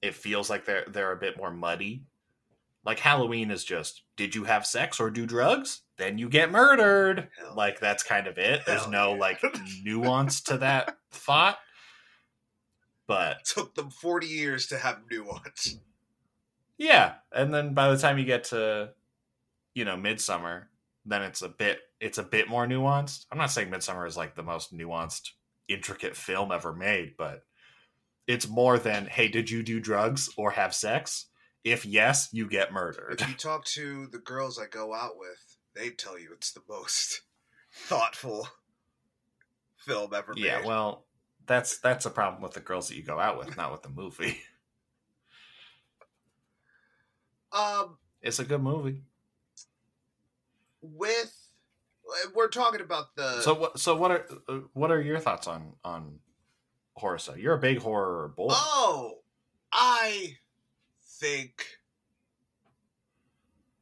It feels like they're they're a bit more muddy. Like Halloween is just did you have sex or do drugs? Then you get murdered. Hell like that's kind of it. There's no yeah. like nuance to that thought. But it took them forty years to have nuance. Yeah, and then by the time you get to, you know, Midsommar, then it's a bit it's a bit more nuanced. I'm not saying Midsommar is like the most nuanced, intricate film ever made, but it's more than hey, did you do drugs or have sex? If yes, you get murdered. If you talk to the girls I go out with, they tell you it's the most thoughtful film ever made. Yeah, well, that's that's a problem with the girls that you go out with, not with the movie. um, It's a good movie. with we're talking about the So what? So what are what are your thoughts on on horror stuff? You're a big horror boy. Oh, I think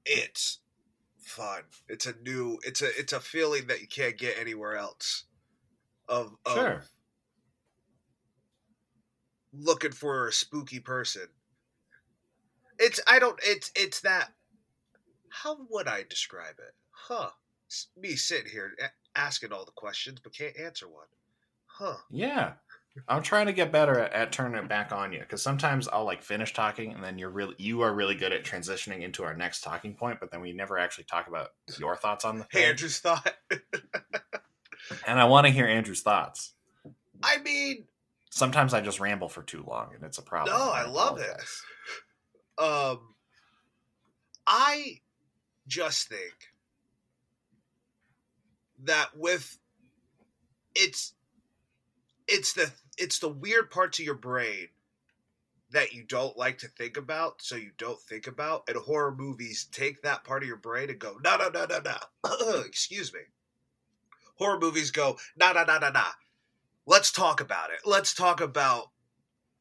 it's fun. It's a new. It's a. It's a feeling that you can't get anywhere else. Of, of Sure. looking for a spooky person. It's. I don't. It's. It's that. How would I describe it? Huh. Me sitting here asking all the questions, but can't answer one. Huh. Yeah. I'm trying to get better at, at turning it back on you because sometimes I'll like finish talking and then you're really you are really good at transitioning into our next talking point, but then we never actually talk about your thoughts on the thing. Andrew's thought. And I want to hear Andrew's thoughts. I mean, Sometimes I just ramble for too long and it's a problem. No, I love it. Um, I just think that with it's it's the it's the weird parts of your brain that you don't like to think about, so you don't think about. And horror movies take that part of your brain and go, no, no, no, no, no. Excuse me. Horror movies go, no, no, no, no, no. Let's talk about it. Let's talk about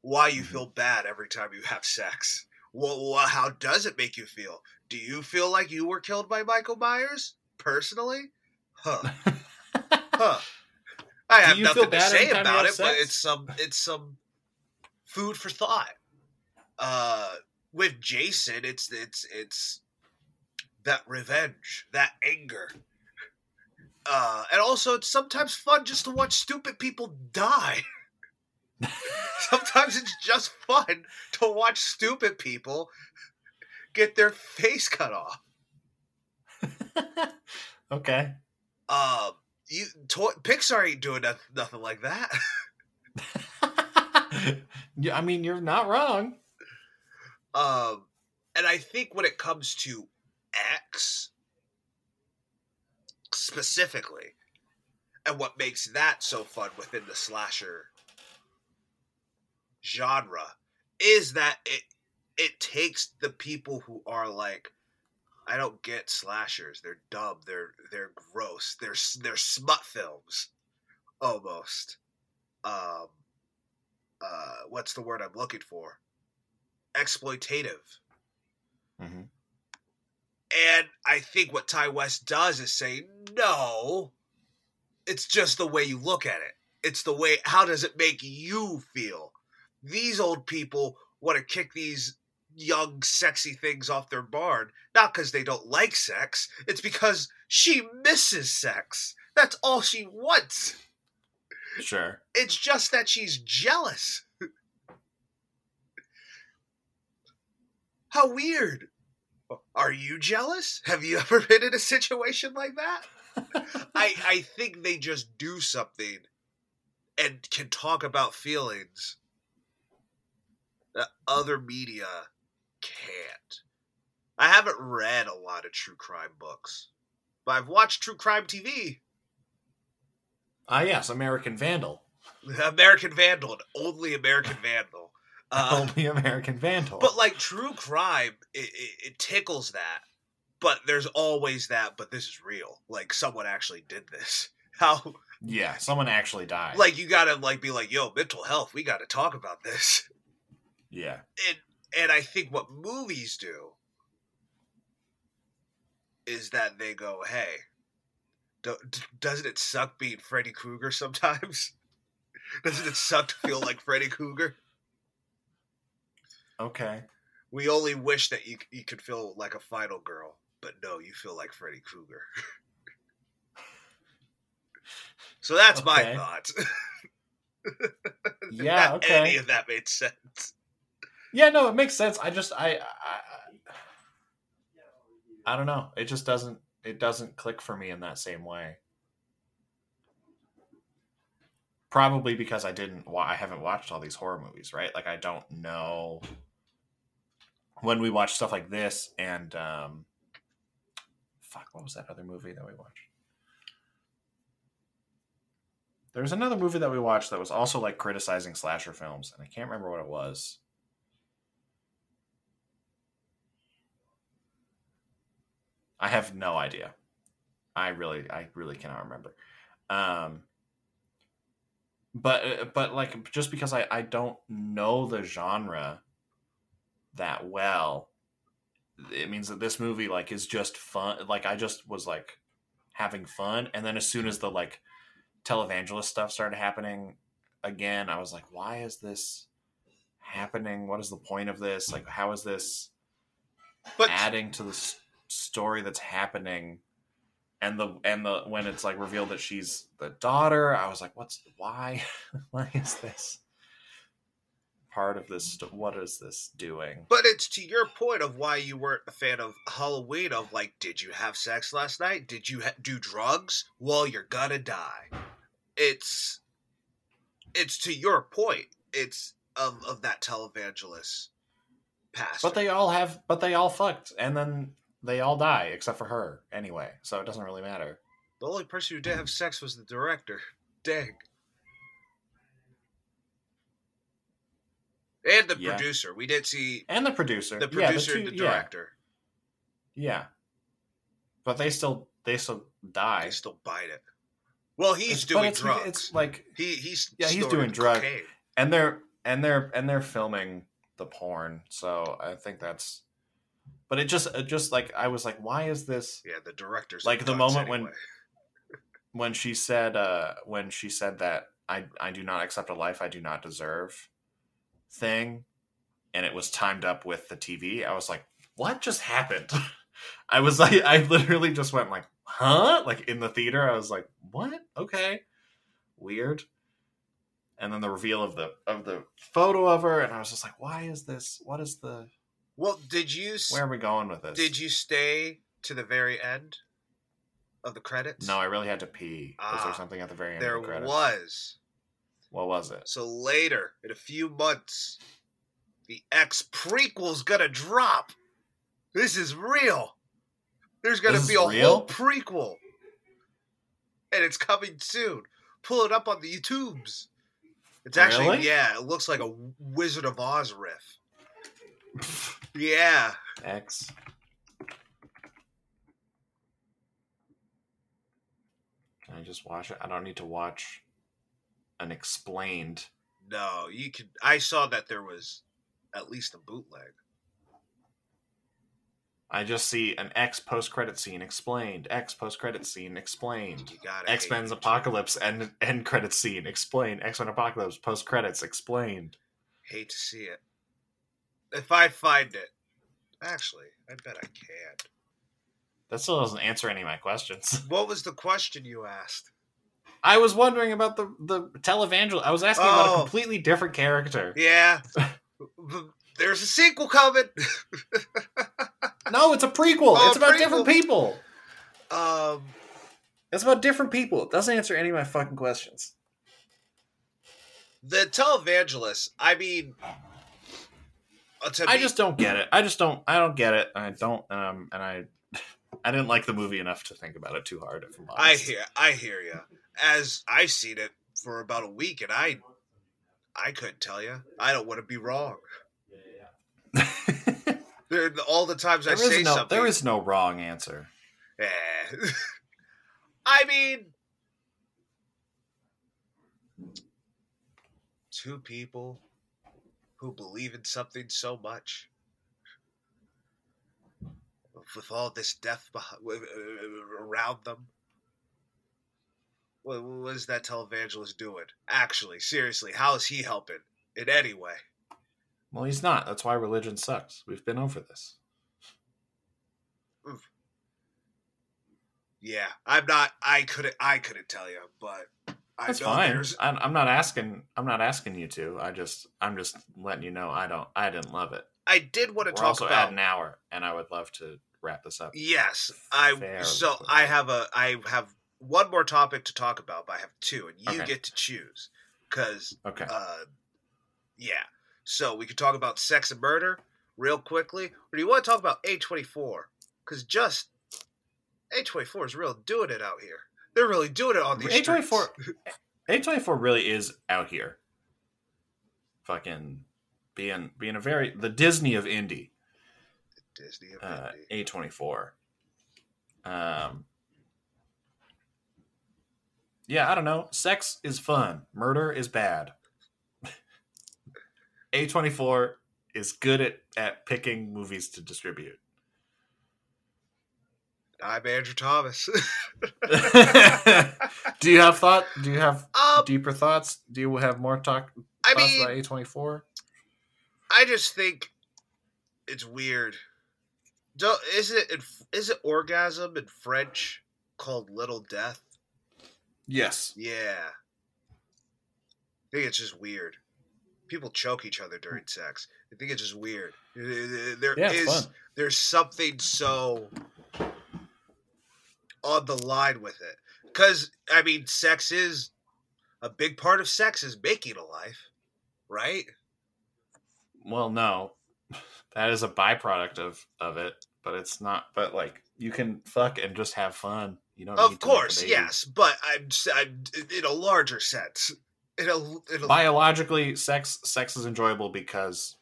why you Mhm. feel bad every time you have sex. Well, well, how does it make you feel? Do you feel like you were killed by Michael Myers personally? Huh. huh. I have nothing to say every time you about it, but it's some it's some food for thought. Uh, with Jason, it's it's it's that revenge, that anger. Uh, and also, it's sometimes fun just to watch stupid people die. Sometimes it's just fun to watch stupid people get their face cut off. okay. Um, you to- Pixar ain't doing nothing, nothing like that. yeah, I mean, you're not wrong. Um, and I think when it comes to X specifically, and what makes that so fun within the slasher genre is that it it takes the people who are like I don't get slashers. They're dumb. They're they're gross. They're they're smut films, almost. Um, uh, what's the word I'm looking for? Exploitative. Mhm. And I think what Ti West does is say, no, it's just the way you look at it. It's the way. How does it make you feel? These old people want to kick these young, sexy things off their barn, not because they don't like sex. It's because she misses sex. That's all she wants. Sure. It's just that she's jealous. How weird. Are you jealous? Have you ever been in a situation like that? I I think they just do something and can talk about feelings that other media can't. I haven't read a lot of true crime books, but I've watched true crime TV. Ah, yes, American Vandal. American Vandal and only American Vandal. Uh, Only American Vandal. but like true crime, it, it, it tickles that. But there's always that. But this is real. Like someone actually did this. How yeah, someone actually died. like you gotta like be like, yo, mental health. We got to talk about this. Yeah. And and I think what movies do is that they go, hey, do, doesn't it suck being Freddy Krueger sometimes? doesn't it suck to feel like Freddy Krueger? Okay. We only wish that you you could feel like a final girl, but no, you feel like Freddy Krueger. so that's my Okay. thoughts. Yeah, okay. Any of that made sense. Yeah, no, it makes sense. I just I, I I don't know. It just doesn't it doesn't click for me in that same way. Probably because I didn't I haven't watched all these horror movies, right? Like I don't know when we watch stuff like this and um fuck, what was that other movie that we watched? There's another movie that we watched that was also like criticizing slasher films, and I can't remember what it was. I have no idea. I really, I really cannot remember. Um, but but like just because I I don't know the genre that well, it means that this movie like is just fun. Like I just was like having fun, and then as soon as the like televangelist stuff started happening again, I was like, why is this happening? What is the point of this? Like, how is this? But adding to the story that's happening and the and the when it's like revealed that she's the daughter i was like what's why why is this part of this what is this doing But it's to your point of why you weren't a fan of Halloween. Of like, did you have sex last night? Did you ha- do drugs? Well, you're gonna die. It's it's to your point. It's of of that televangelist past but they all have but they all fucked and then they all die except for her anyway so it doesn't really matter the only person who did have sex was the director. Dang. And the Yeah. producer. We did see and the producer the Yeah, producer two- and the director. yeah but they still they still die They still bite it. Well, he's It's- doing it's, drugs. it's like he he's Yeah, he's doing drugs. and they're and they're and they're filming the porn so i think that's but it just it just like i was like why is this Yeah, the director's Like the moment when- when she said uh when she said that i i do not accept a life i do not deserve thing and it was timed up with the tv i was like what just happened? I was like i literally just went like huh? Like in the theater i was like what? Okay. Weird. And then the reveal of the of the photo of her, and I was just like, why is this? What is the? Well, did you Where are we going with this? did you stay to the very end of the credits? No, I really had to pee. Was Ah, there something at the very end there of the credits? was. What was it? So later, in a few months, the X prequel's gonna drop. This is real. There's gonna This be a real? whole prequel, and it's coming soon. Pull it up on the YouTubes. It's actually Really? yeah, it looks like a Wizard of Oz riff. Yeah, X. Can I just watch it? I don't need to watch an explained. no, you could. I saw that there was at least a bootleg. I just see an X post credit scene explained. X post credit scene explained. X Men's Apocalypse end end credit scene explained. X Men Apocalypse post credits explained. Hate to see it. If I find it, actually, I bet I can't. That still doesn't answer any of my questions. What was the question you asked? I was wondering about the the televangelist. I was asking about a Oh. completely different character. Yeah. There's a sequel coming. No, it's a prequel. Oh, it's about prequel. different people. um, It's about different people. It doesn't answer any of my fucking questions. the televangelist. I mean, I just don't get it. I just don't. I don't get it. I don't. Um, and I, I didn't like the movie enough to think about it too hard. If I'm I hear. I hear you. As I've seen it for about a week, and I, I couldn't tell you. I don't want to be wrong. There, all the times I say no. something, There is no wrong answer. Eh. I mean, two people who believe in something so much, with all this death beh- w- uh, around them. What, what is that televangelist doing? Actually, seriously, how is he helping in any way? Well, he's not. That's why religion sucks. We've been over this. Yeah, I'm not. I couldn't. I couldn't tell you, but That's fine. there's- I'm, not asking. I'm not asking you to. I just. I'm just letting you know. I don't. I didn't love it. I did want to We're talk also about at an hour, and I would love to wrap this up. Yes, I Fairly so quickly. I have a I have one more topic to talk about, but I have two, and you Okay. get to choose because Okay. uh, yeah. So we could talk about sex and murder real quickly, or do you want to talk about A twenty four? Because just A twenty four is real doing it out here. They're really doing it on these A24 streets. A24 really is out here. Fucking being being a very the Disney of indie. Disney of Uh, Indy. A24. Um Yeah, I don't know. Sex is fun. Murder is bad. A24 is good at, at picking movies to distribute. I'm Andrew Thomas. do you have thought? Do you have um, deeper thoughts? Do you have more talk I thoughts mean, about A24? I just think it's weird. Do, is it is it orgasm in French called little death? Yes. Yeah. I think it's just weird. People choke each other during sex. I think it's just weird. There Yeah, is there's something so on the line with it. Cuz I mean sex is a big part of sex is making a life, right? Well, no, that is a byproduct of of it, but it's not. But like, you can fuck and just have fun. You don't. Of need to make a course, yes, but I'm, I'm in a larger sense. In a, in a Biologically, sex sex is enjoyable because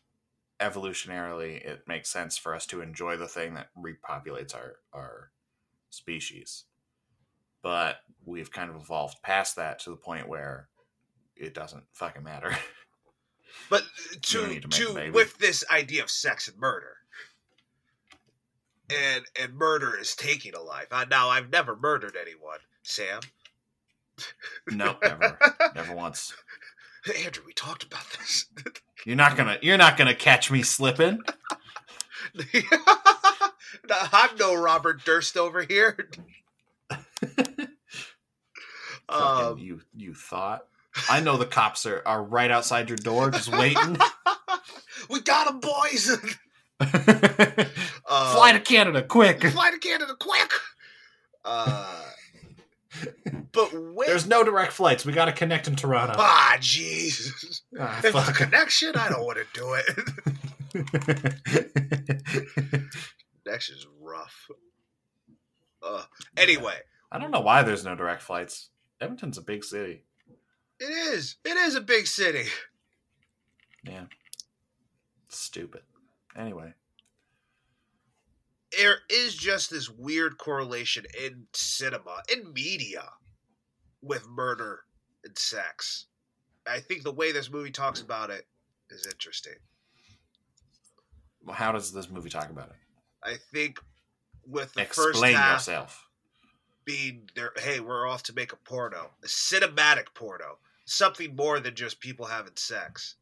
evolutionarily it makes sense for us to enjoy the thing that repopulates our our species. But we've kind of evolved past that to the point where it doesn't fucking matter. but to to to with this idea of sex and murder, and and murder is taking a life. Uh, now I've never murdered anyone, Sam. no, never, never once. Andrew, we talked about this. You're not gonna you're not gonna catch me slipping. I'm no Robert Durst over here. Um, you you thought. I know the cops are, are right outside your door just waiting. we got him, boys. Uh, Fly to Canada, quick. fly to Canada, quick. Uh, but wait. There's no direct flights. We got to connect in Toronto. Ah, jeez. Ah, If it's a connection, I don't want to do it. Connection's rough. Uh, anyway, I don't know why there's no direct flights. Edmonton's a big city. it is. It is a big city. Yeah. Stupid. Anyway. There is just this weird correlation in cinema, in media, with murder and sex. I think the way this movie talks about it is interesting. Well, how does this movie talk about it? I think with the first Explain half yourself. being there, hey, we're off to make a porno, a cinematic porno, something more than just people having sex.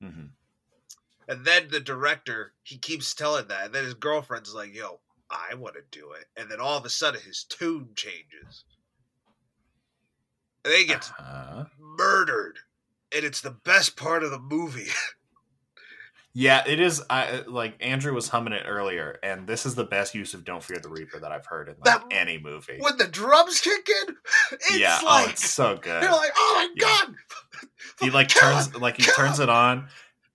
hmm And then the director, he keeps telling that, and then his girlfriend's like, "Yo, I want to do it," and then all of a sudden his tune changes, and they get Uh-huh. murdered, and it's the best part of the movie. Yeah, it is. I like Andrew was humming it earlier, and this is the best use of "Don't Fear the Reaper" that I've heard in like, That- any movie. when the drums kick in, it's yeah, oh, like oh, it's so good. you're like, "Oh my Yeah. god!" he like Kill turns him! like he turns him! it on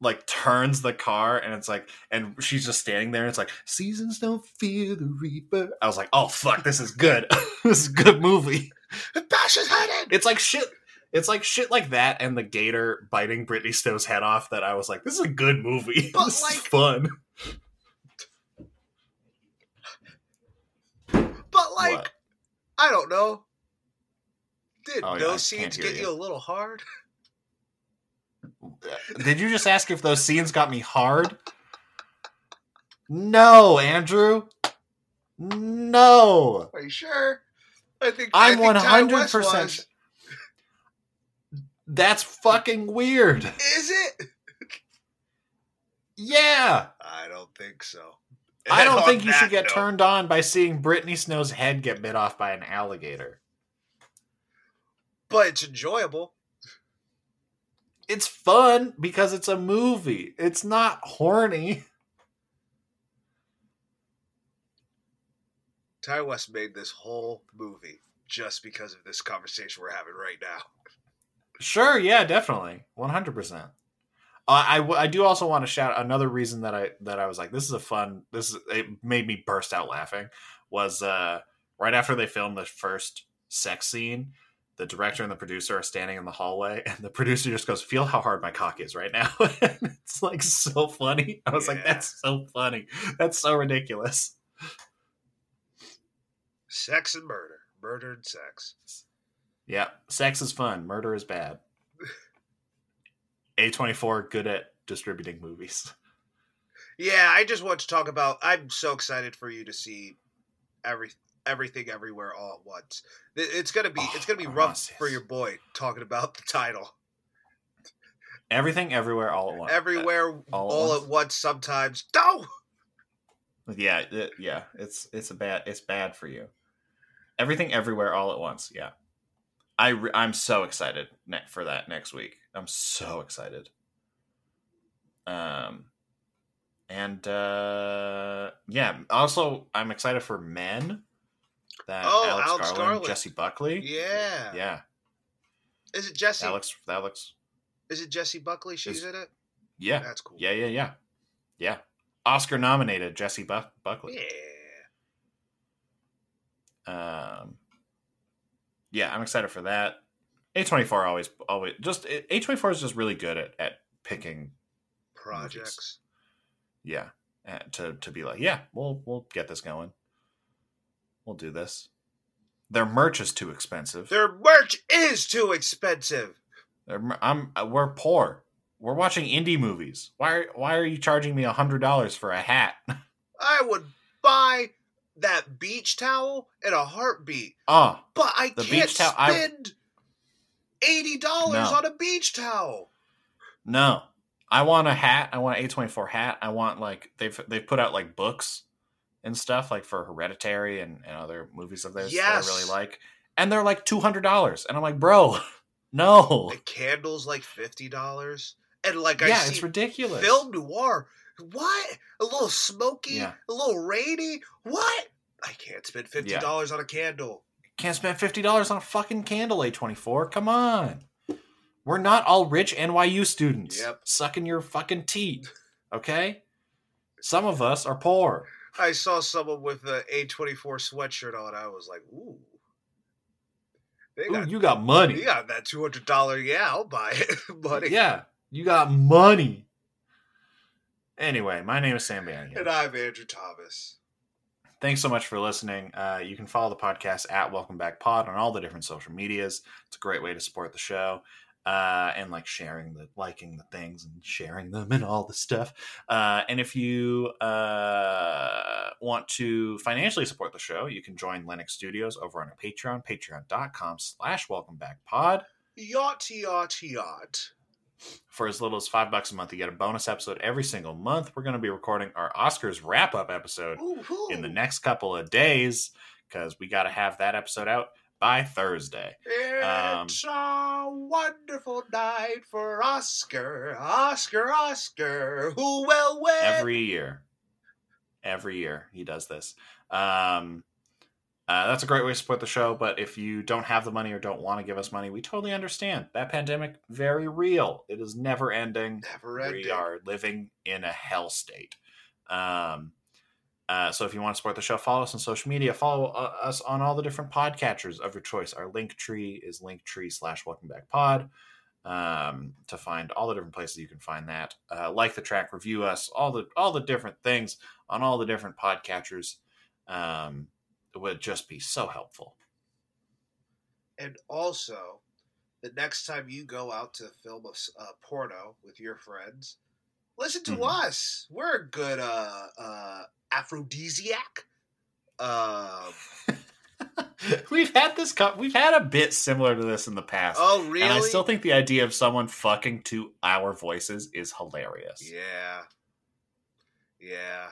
like turns the car and it's like and she's just standing there and it's like seasons don't fear the reaper i was like oh fuck this is good this is a good movie It bashes head in. it's like shit it's like shit like that and the gator biting Brittany Snow's head off that I was like, this is a good movie. But, this like- is fun. But like, What? I don't know. Did Oh, those can't scenes get you. you a little hard? Uh, did you just ask if those scenes got me hard? No, Andrew. No. Are you sure? I think I'm 100 West percent. That's fucking weird. Is it? Yeah. I don't think so. I don't think you should get note- turned on by seeing Brittany Snow's head get bit off by an alligator. But it's enjoyable. It's fun because it's a movie. It's not horny. Ti West made this whole movie just because of this conversation we're having right now. Sure, yeah, definitely, one hundred percent. I w- I do also want to shout another reason that I that I was like this is a fun this is it made me burst out laughing was uh right after they filmed the first sex scene the director and the producer are standing in the hallway and the producer just goes feel how hard my cock is right now and it's like so funny I was like that's so funny that's so ridiculous Sex and murder. Murder and sex. Yeah sex is fun murder is bad A24 good at distributing movies Yeah, I just want to talk about. I'm so excited for you to see every everything everywhere all at once. It's gonna be it's gonna be Oh, rough for your boy talking about the title. Everything, everywhere, all at once. Everywhere, all all, at at once. Sometimes, no. Uh, yeah, it- yeah. It's it's a bad. It's bad for you. Everything, everywhere, all at once. Yeah, I re- I'm so excited ne- for that next week. I'm so excited. Um, and uh, yeah. Also, I'm excited for Men. That Oh, Alex, Alex Garland, Garland. Jessie Buckley. Yeah. Yeah, Is it Jessie? Alex. That Alex. Is it Jessie Buckley? She's Is- in it. Yeah, That's cool. yeah, yeah, yeah, yeah. Oscar nominated Jessie Buck- Buckley. Yeah. um yeah i'm excited for that. A24 always always just a24 is just really good at, at picking Projects. yeah uh, to to be like yeah we'll we'll get this going. We'll do this. Their merch is too expensive. Their merch is too expensive. Their i'm uh, we're poor. We're watching indie movies. Why are, why are you charging me a hundred dollars for a hat? I would buy that beach towel in a heartbeat, oh but I can't towel- I- spend eighty dollars No. on a beach towel. No. I want a hat. I want an A24 hat. I want like they've they've put out like books and stuff like for Hereditary and, and other movies of theirs that Yes. I really like. And they're like two hundred dollars. And I'm like, bro, No. The candles like fifty dollars, and like I yeah, see it's ridiculous. film noir. What? A little smoky, Yeah. a little rainy. What? I can't spend fifty dollars on a candle. Can't spend fifty dollars on a fucking candle, A twenty four. Come on. We're not all rich NYU students Yep. sucking your fucking teeth. Okay? Some of us are poor. I saw someone with a A twenty four sweatshirt on. I was like, ooh. They Ooh, got, you got money. you got that two hundred dollar. Yeah, I'll buy it, buddy. Yeah, you got money. Anyway, my name is Sam Bannigan. And I'm Andrew Thomas. Thanks so much for listening. Uh, you can follow the podcast at Welcome Back Pod on all the different social medias. It's a great way to support the show. Uh, and like sharing the liking the things and sharing them and all the stuff. Uh, and if you uh, want to financially support the show, you can join Linux Studios over on our Patreon, patreon.com slash welcome back pod. Yacht, yacht, yacht. For as little as five bucks a month, you get a bonus episode every single month. We're going to be recording our Oscars wrap up episode Ooh, in the next couple of days because we got to have that episode out by Thursday. It's a wonderful night for Oscar, Oscar, Oscar. Who will win? Every year, every year he does this. Um, uh, that's a great way to support the show. But if you don't have the money or don't want to give us money, we totally understand. That pandemic very real. It is never ending. Never ending. We are living in a hell state. Um, uh, so if you want to support the show, follow us on social media. Follow uh, us on all the different podcatchers of your choice. Our link tree is linktree slash welcome back pod um, to find all the different places you can find that. Uh, like the track, review us, all the all the different things on all the different podcatchers. Um, would just be so helpful. And also, the next time you go out to film a porno with your friends, listen to Mhm. us. We're a good uh, uh, aphrodisiac. Um, we've had this. Co- we've had a bit similar to this in the past. oh, really? And I still think the idea of someone fucking to our voices is hilarious. Yeah. Yeah.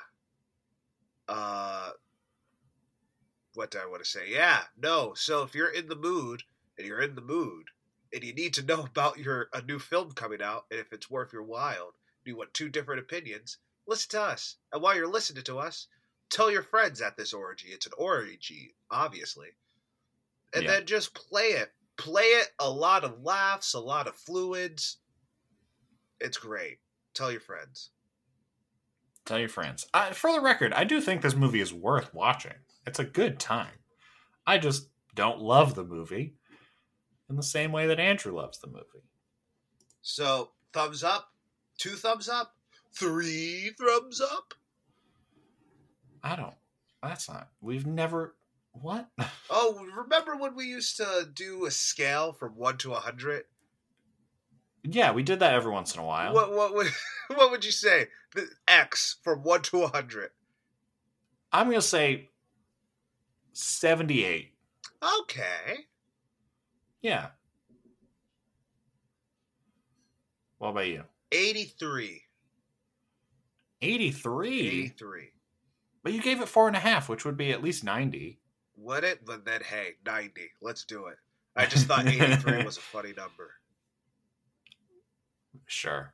Uh what do I want to say? Yeah, no. So if you're in the mood and you're in the mood and you need to know about your a new film coming out and if it's worth your while, you want two different opinions, listen to us. And while you're listening to us, tell your friends at this orgy. It's an orgy, obviously. And Yeah. then just play it. Play it a lot of laughs, a lot of fluids. It's great. Tell your friends. Tell your friends. Uh, for the record, I do think this movie is worth watching. It's a good time. I just don't love the movie in the same way that Andrew loves the movie. So thumbs up, two thumbs up, three thumbs up. I don't. That's not. We've never. What? Oh, remember when we used to do a scale from one to a hundred? yeah, we did that every once in a while. What what would what would you say? The X from one to a hundred. I'm going to say 78. Okay. Yeah. What about you? 83. 83? 83. But you gave it four and a half, which would be at least 90. Would it? But then hey, 90. Let's do it. I just thought 83 was a funny number. Sure.